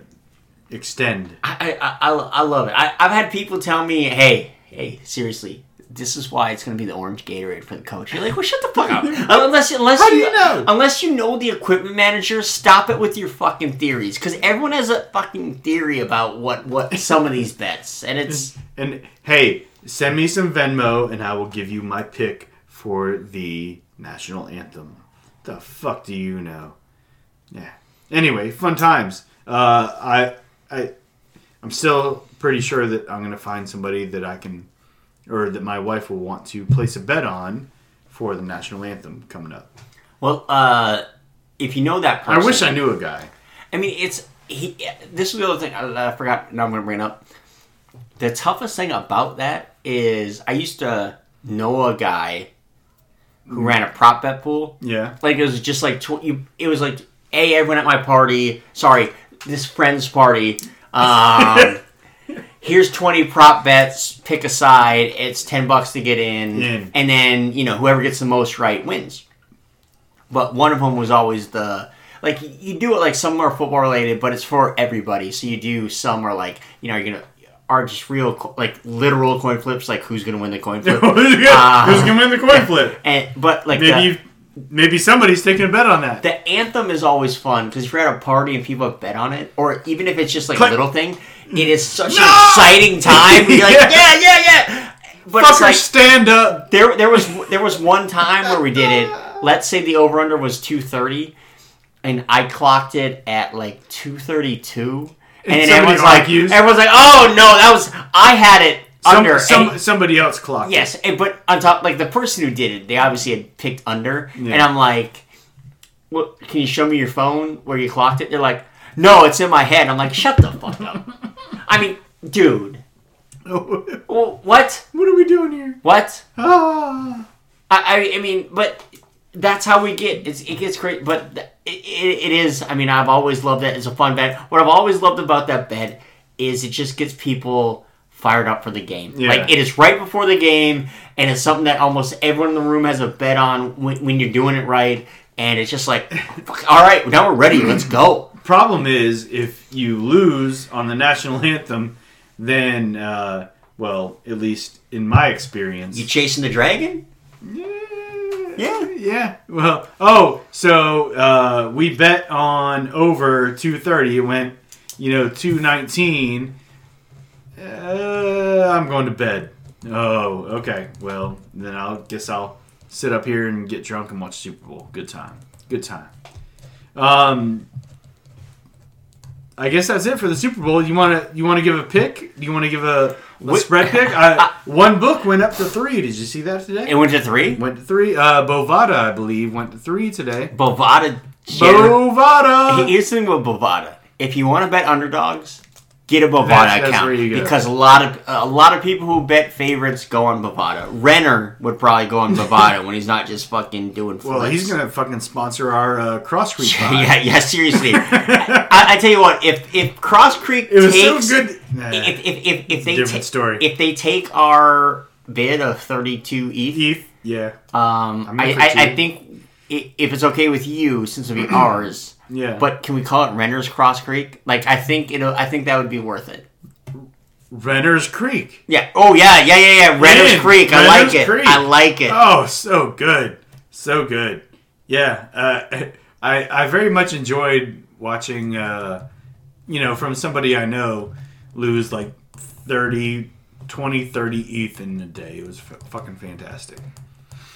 extend. I, I, I, I love it. I, I've had people tell me, hey, hey, seriously, this is why it's going to be the orange Gatorade for the coach. You're like, well, shut the fuck up. unless unless How do you, you know? unless you know the equipment manager, stop it with your fucking theories because everyone has a fucking theory about what what some of these bets, and it's And hey, send me some Venmo, and I will give you my pick for the national anthem. The fuck do you know? Yeah. Anyway, fun times. Uh, I I I'm still pretty sure that I'm gonna find somebody that I can, or that my wife will want to place a bet on for the national anthem coming up. well, uh, if you know that person, I wish I knew a guy. I mean, it's he. This is the other thing I, I forgot. Now I'm going to bring up. The toughest thing about that is I used to know a guy who ran a prop bet pool. Yeah. Like it was just like tw- you. It was like, hey, everyone at my party. Sorry, this friend's party. Um, here's twenty prop bets. Pick a side. It's ten bucks to get in, In. and then you know whoever gets the most right wins. But one of them was always the like you do it like some are football related, but it's for everybody. So you do some are like you know you're gonna are just real co- like literal coin flips, like who's gonna win the coin flip. Who's Ah. gonna win the coin flip? and but like Maybe the, maybe somebody's taking a bet on that. the anthem is always fun because if you're at a party and people have bet on it, or even if it's just like Click. a little thing, it is such an exciting time. You're like, Yeah. yeah, yeah, yeah. But Fucker, like stand up. there, there was there was one time where we did it. Let's say the over under was two thirty, and I clocked it at like two thirty two, and, And then everyone's like, argues? everyone's like, oh no, that was I had it Some, under. some, and- somebody else clocked. it. Yes, and, but on top, like the person who did it, they obviously had picked under, Yeah. and I'm like, "What? Can you show me your phone where you clocked it?" They're like, "No, it's in my head." I'm like, "Shut the fuck up!" I mean, dude, what what? are we doing here? What? Ah. I, I, I mean, but that's how we get. It's, it gets great, but th- it, it, it is. I mean, I've always loved that. It's a fun bet. What I've always loved about that bet is it just gets people fired up for the game. Yeah. Like it is right before the game, and it's something that almost everyone in the room has a bet on when, when you're doing it right. And it's just like, all right, now we're ready. Let's go. Problem is, if you lose on the national anthem, then, uh, well, at least in my experience, You chasing the dragon? Yeah, yeah. Yeah. Well, oh, so uh, we bet on over two thirty. It went, you know, two nineteen. Uh, I'm going to bed. Oh, okay. Well, then I'll guess I'll sit up here and get drunk and watch Super Bowl. Good time. Good time. Um, I guess that's it for the Super Bowl. You want to you want to give a pick? Do you want to give a, a Wh- spread pick? I, one book went up to three. Did you see that today? It went to three. Went to three. Uh, Bovada, I believe, went to three today. Bovada. Bovada. Here's the thing about Bovada. If you want to bet underdogs, get a Bovada That's- that's account go. because a lot of a lot of people who bet favorites go on Bovada. Renner would probably go on Bovada when he's not just fucking doing. Well, he's gonna fucking sponsor our uh, Cross Creek. yeah, yeah. Seriously, I, I tell you what. If if Cross Creek It was takes, so good. Nah. if if if, if they different ta- story. if they take our bid of thirty two ETH, Heath, yeah, um, I'm I, I, think i- if it's okay with you, since it'll be ours. yeah. But can we call it Renner's Cross Creek? Like I think it'll. I think that would be worth it. Renner's Creek. Yeah. Oh yeah, yeah, yeah, yeah. Renner's Man, Creek. I Renner's like it. Creek. I like it. Oh, so good, so good. Yeah, uh, I I very much enjoyed watching. Uh, you know, from somebody I know lose like 30, 20, 30 ETH in a day. It was f- fucking fantastic.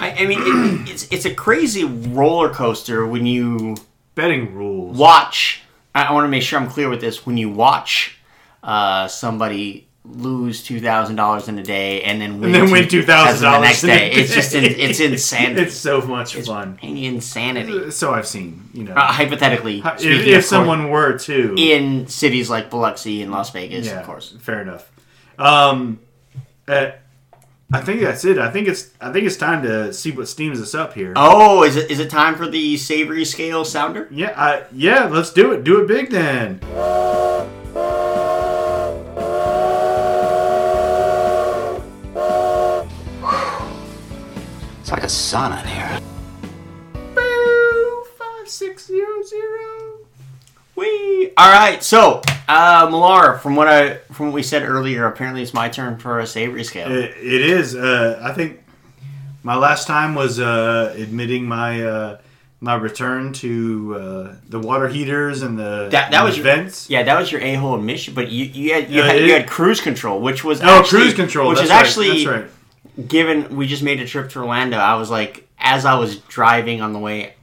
I, I mean, it, it's it's a crazy roller coaster when you Betting rules. watch. I, I want to make sure I'm clear with this. When you watch uh, somebody lose two thousand dollars in a day and then win, And then win $2,000 the next day, it's just in, it's insanity. It's so much fun. insanity. So I've seen, you know, Uh, hypothetically, if, if someone were to, in cities like Biloxi and Las Vegas, yeah, of course. fair enough. Um, uh, I think that's it. I think it's I think it's time to see what steams us up here. Oh, is it is it time for the savory scale sounder? Yeah, I, yeah, let's do it. Do it big then. It's like a sauna in here. Boo, five six zero zero. Wee. All right, so uh, Millar, from what I from what we said earlier, apparently it's my turn for a savory scale. It, it is. Uh, I think my last time was uh, admitting my uh, my return to uh, the water heaters and the, That- that and was the your- vents. Yeah, that was your a hole admission, but you you had you, Yeah, had, it- you had cruise control, which was Oh, actually, cruise control. which that's is right, actually that's right. Given. We just made a trip to Orlando. I was like, as I was driving on the way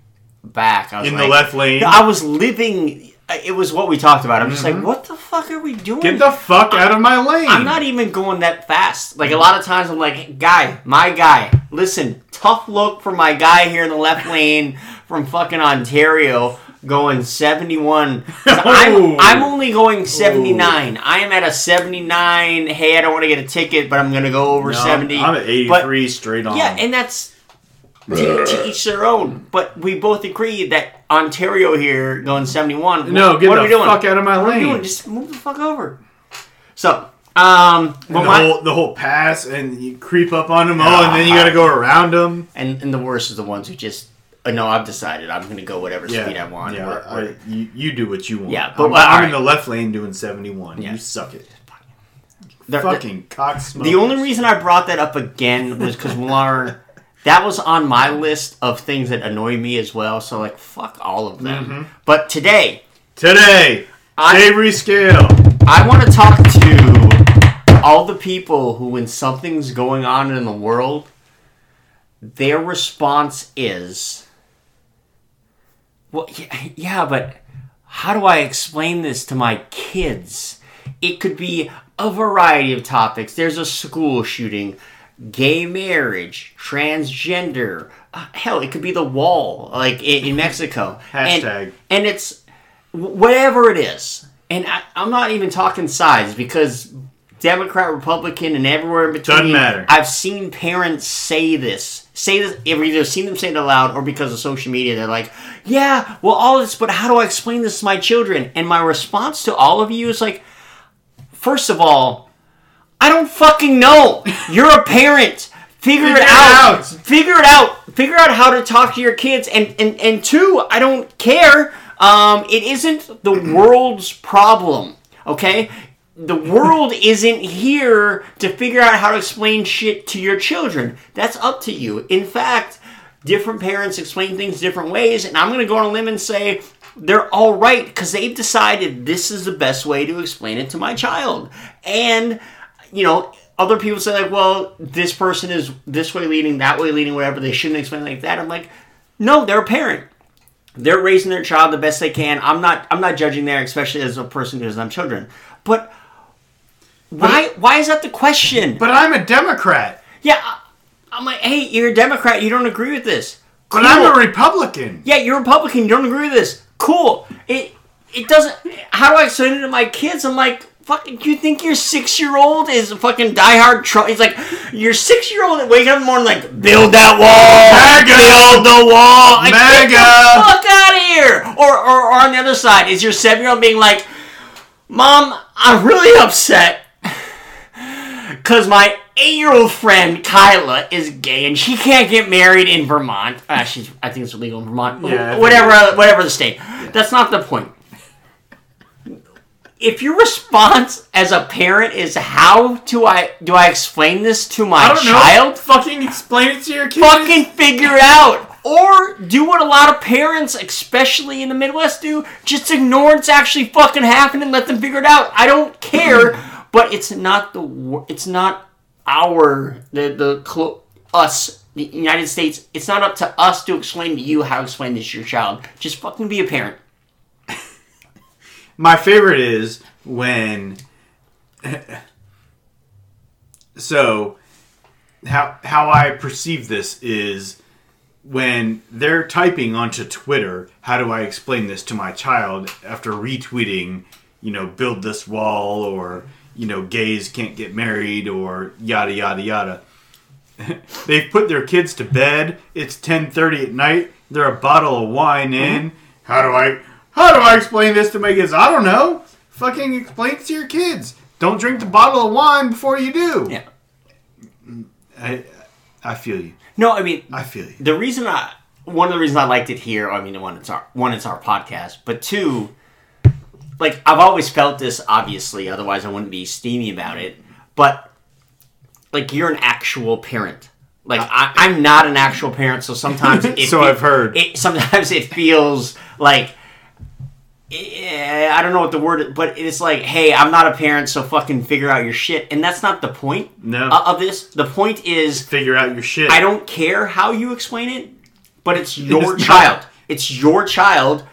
back, I was in like, the left lane. I was living. It was what we talked about. I'm just like, what the fuck are we doing? Mm-hmm. Get the fuck out of my lane. I'm not even going that fast. Like a lot of times, I'm like, guy, my guy, listen, tough look for my guy here in the left lane from fucking Ontario, going 71. Oh. I'm, I'm only going 79. I am at a 79. Hey, I don't want to get a ticket, but I'm gonna go over No, 70. I'm at 83 straight on. Yeah, and that's to, to each their own. But we both agree that Ontario here going 71. no, what, get what the are we doing? fuck out of my What are we lane. doing? Just move the fuck over. So, um, And the my- whole the whole pass, and you creep up on them all, and then you got to go around them. And and the worst is the ones who just uh, no, I've decided I'm going to go whatever Yeah, speed I want. Yeah, We're- we're- I, you, you do what you want. Yeah, but I'm, well, I'm alright. in the left lane doing 71. Yeah. You suck it. the, Fucking cock the, the only reason I brought that up again was because Millar, that was on my list of things that annoy me as well. So like, fuck all of them. Mm-hmm. But today, today I- savory scale. I want to talk to all the people who, when something's going on in the world, their response is, "Well, yeah, yeah, but how do I explain this to my kids?" It could be a variety of topics. There's a school shooting, gay marriage, transgender. Uh, hell, it could be the wall, like in, in Mexico. And- Hashtag. and it's whatever it is. And I, I'm not even talking sides because Democrat, Republican, and everywhere in between. Doesn't matter. I've seen parents say this. Say this. I've either seen them say it aloud or because of social media. They're like, "Yeah, well, all this, but how do I explain this to my children?" And my response to all of you is like, first of all, I don't fucking know. You're a parent. Figure, Figure it it out. out. Figure it out. Figure out how to talk to your kids. And and and two, I don't care. Um, it isn't the world's problem. Okay. The world isn't here to figure out how to explain shit to your children. That's up to you. In fact, different parents explain things different ways, and I'm going to go on a limb and say they're all right because they've decided this is the best way to explain it to my child. And, you know, other people say, like, well, this person is this way leading, that way leading, whatever. They shouldn't explain like that. I'm like, no, they're a parent. They're raising their child the best they can. I'm not. I'm not judging there, especially as a person who doesn't have children. But why? Why is that the question? But I'm a Democrat. Yeah, I- I'm like, hey, you're a Democrat. You don't agree with this. But Cool. I'm a Republican. Yeah, you're a Republican. You don't agree with this. Cool. It it doesn't. How do I explain it to my kids? I'm like, fucking. You think your six year old is a fucking diehard Trump? He's like, your six year old waking up in the morning like, build that wall, MAGA. build the wall, like, get the MAGA. fuck out of here. Or, or or on the other side, is your seven year old being like, mom, I'm really upset because my eight-year-old friend Kyla is gay and she can't get married in Vermont. Uh, she's, I think it's illegal in Vermont. Yeah, whatever, whatever the state. That's not the point. If your response as a parent is how do I do I explain this to my I don't know. child? Fucking explain it to your kid. Fucking figure it out. Or do what a lot of parents, especially in the Midwest, do. Just ignore it's actually fucking happening and let them figure it out. I don't care, but it's not the it's not our the the us the United States. It's not up to us to explain to you how to explain this to your child. Just fucking be a parent. My favorite is when. so, how how I perceive this is when they're typing onto Twitter. How do I explain this to my child after retweeting? You know, build this wall, or you know, gays can't get married, or yada yada yada. They've put their kids to bed. It's ten thirty at night. They're a bottle of wine mm-hmm. in. How do I how do I explain this to my kids? I don't know. Fucking explain it to your kids. Don't drink the bottle of wine before you do. Yeah. I I feel you. No, I mean I feel you. the reason I one of the reasons I liked it here, I mean, one it's our one it's our podcast, but two, like I've always felt this. Obviously, otherwise I wouldn't be steamy about it. But like you're an actual parent. Like I, I'm not an actual parent, so sometimes it So fe- I've heard. It sometimes it feels like. eh, I don't know what the word, is, but it's like, hey, I'm not a parent, so fucking figure out your shit, and that's not the point No. uh, of this. The point is, Figure out your shit. I don't care how you explain it, but it's your child. not- It's your child.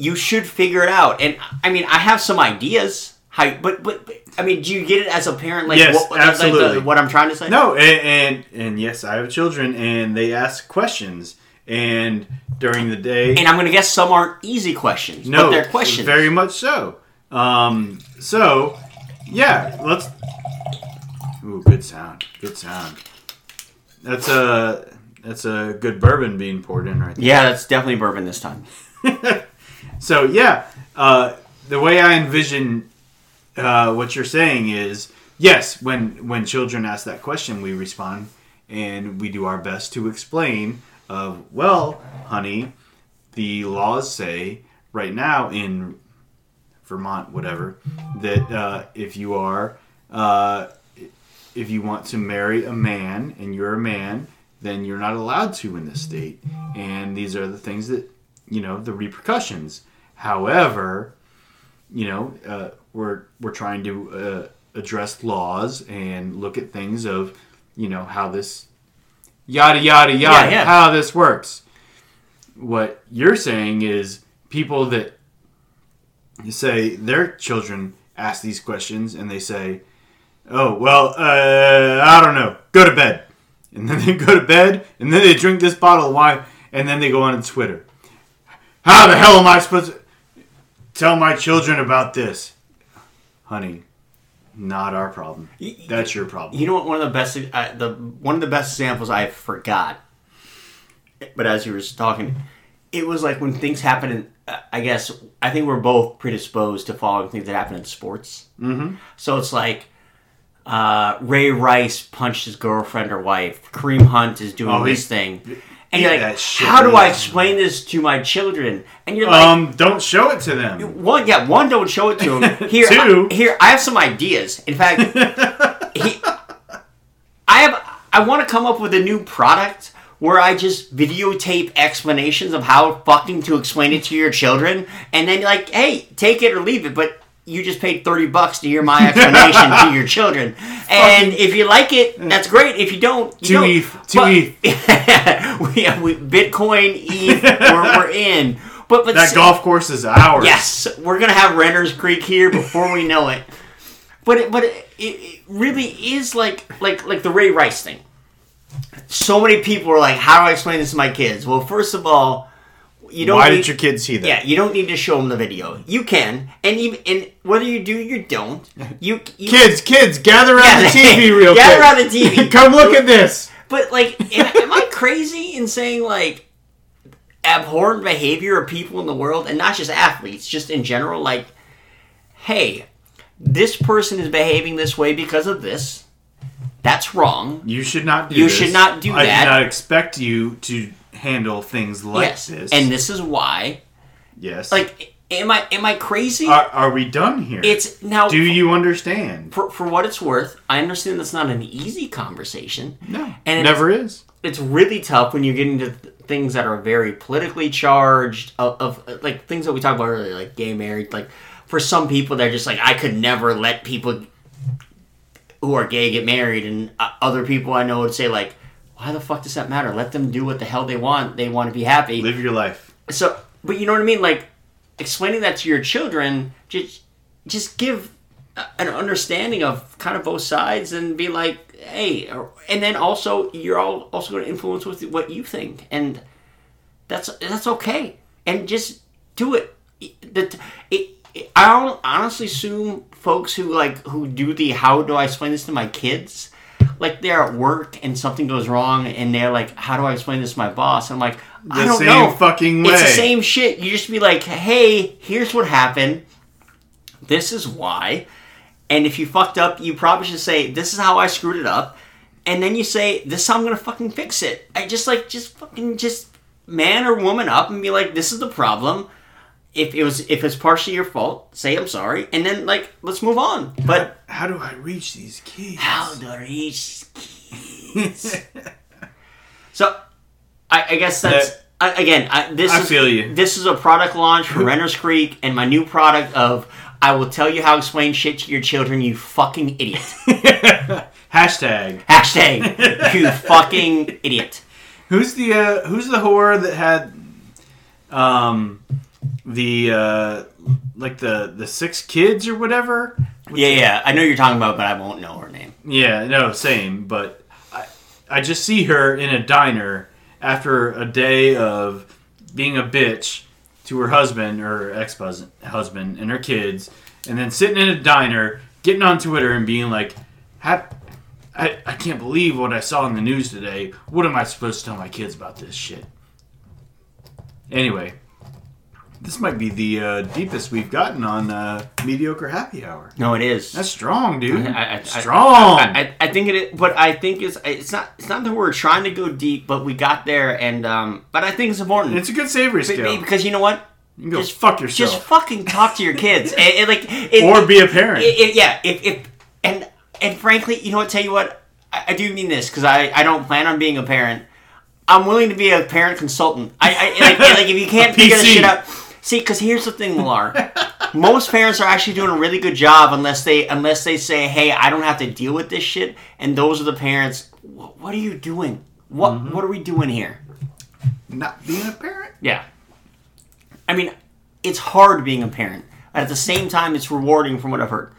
You should figure it out. And I mean, I have some ideas. How, but, but, but I mean, do you get it as a parent? Like, Yes, what, like the- absolutely. what I'm trying to say? No, and, and and yes, I have children, and they ask questions, and during the day, And I'm going to guess some aren't easy questions, no, but they're questions. very much so. Um, so yeah, let's. Ooh, good sound, good sound. That's a that's a good bourbon being poured in right there. yeah, that's definitely bourbon this time. So yeah, uh, the way I envision uh, what you're saying is yes. When when children ask that question, we respond and we do our best to explain. Of well, honey, the laws say right now in Vermont, whatever, that uh, if you are uh, if you want to marry a man and you're a man, then you're not allowed to in this state. And these are the things that you know the repercussions. However, you know uh, we're we're trying to uh, address laws and look at things of you know how this yada yada yada Yeah, yeah. how this works. What you're saying is people that say their children ask these questions and they say, "Oh well, uh, I don't know. Go to bed," and then they go to bed and then they drink this bottle of wine and then they go on Twitter. How the hell am I supposed to tell my children about this, honey? Not our problem. That's your problem. You know what? One of the best, uh, the one of the best examples I forgot. But as you were talking, it was like when things happen. In, uh, I guess I think we're both predisposed to following things that happen in sports. Mm-hmm. So it's like, uh, Ray Rice punched his girlfriend or wife. Kareem Hunt is doing Oh, thing. And Yeah, like, how do I explain this to my children? And you're like, Um, don't show it to them. one, yeah, one, don't show it to them. Here, Two. I, here, I have some ideas. In fact, he, I have, I want to come up with a new product where I just videotape explanations of how fucking to explain it to your children, and then like, hey, take it or leave it, but. You just paid thirty bucks to hear my explanation to your children, and if you like it, that's great. If you don't, you Two. ETH, two But- ETH. we, uh, we, Bitcoin, ETH, we're, we're in. But but That golf course is ours. Yes, we're gonna have Renner's Creek here before we know it. But it, but it, it really is like like like the Ray Rice thing. So many people are like, "How do I explain this to my kids?" Well, first of all, you don't. Why need, did your kids see that? Yeah, you don't need to show them the video. You can, and even and whether you do, you don't. You, you Kids, kids, gather around Yeah, the TV real quick. gather around the TV. Come look at this. But like, am, am I crazy in saying like abhorrent behavior of people in the world, and not just athletes, just in general? Like, hey, this person is behaving this way because of this. That's wrong. You should not do You this. should not do I that. I do not expect you to handle things like yes, this. and this is why. yes. Like, am I am I crazy? are, are we done here? it's now. do you understand? for, for what it's worth, I understand that's not an easy conversation. No. And it's- never is. it's really tough when you get into things that are very politically charged of, of like things that we talked about earlier like gay marriage like for some people they're just like i could never let people who are gay get married and uh, other people i know would say like why the fuck does that matter? Let them do what the hell they want. They want to be happy. Live your life. so but you know what i mean? Like explaining that to your children just just give an understanding of kind of both sides and be like hey and then also you're all also going to influence with what you think and that's that's okay. And just do it. That it, it i don't honestly assume folks who like who do the how do i explain this to my kids like they're at work and something goes wrong and they're like how do i explain this to my boss i'm like i The don't same know fucking way. it's the same shit. You just be like, hey, here's what happened. This is why. And if you fucked up, you probably should say, this is how I screwed it up. And then you say, this is how I'm gonna fucking fix it. I just like, just fucking, just man or woman up and be like, this is the problem. If it was, if it's partially your fault, say I'm sorry, and then like, let's move on. But How do I reach these kids? how do I reach kids? so, I, I guess that's I, again. I, this I is feel you. this is a product launch for Renner's Creek, and my new product of I will tell you how to explain shit to your children. You fucking idiot. Hashtag. Hashtag you fucking idiot. Who's the uh, Who's the whore that had um the uh like the the six kids or whatever? Yeah, yeah. I know you're talking about, but I won't know her name. Yeah, no, same. But I, I just see her in a diner after a day of being a bitch to her husband or ex husband and her kids, and then sitting in a diner, getting on Twitter and being like, "Hap- I, I can't believe what I saw in the news today. What am I supposed to tell my kids about this shit? Anyway, this might be the uh, deepest we've gotten on uh, Mediocre Happy Hour. No, it is. That's strong, dude. I- I- strong. I, I, think it is, but I think it's it's not it's not that we're trying to go deep, but we got there, and um, but I think it's important. it's a good savory scale. because you know what? You just- fuck yourself. Just fucking talk to your kids, and, and like it, or be a parent. it- it- yeah. If, if and and frankly, you know what? Tell you what, I, I do mean this because I I don't plan on being a parent. I'm willing to be a parent consultant. I, I like, like if you can't figure this shit out. See, because here's the thing, Millar. Most parents are actually doing a really good job unless they unless they say, "Hey, I don't have to deal with this shit." And those are the parents. What are you doing? What Mm-hmm. What are we doing here? Not being a parent. Yeah. I mean, it's hard being a parent. But At the same time, it's rewarding from what I've heard.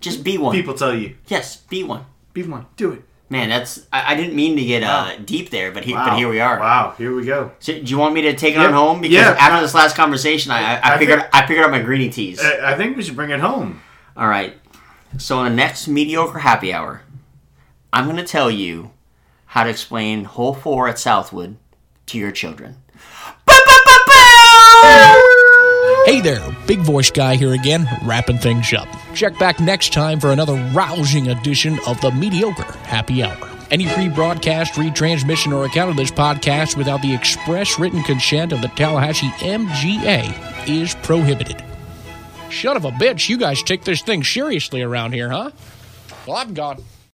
Just be one. People tell you, Yes, be one. be one, do it. Man, that's I, I didn't mean to get uh, deep there, but he, but here we are. Wow, here we go. So, do you want me to take it Yeah. on home? Because Yeah. after this last conversation, I I, I figured think- I figured out my greeting teas. I, I think we should bring it home. All right. So in the next mediocre happy hour, I'm going to tell you how to explain hole four at Southwood to your children. Hey, there, Big Voice Guy here again, wrapping things up. Check back next time for another rousing edition of the Mediocre Happy Hour. Any rebroadcast, retransmission, or account of this podcast without the express written consent of the Tallahassee MGA is prohibited. Shut of a bitch, you guys take this thing seriously around here, huh? Well, I'm gone.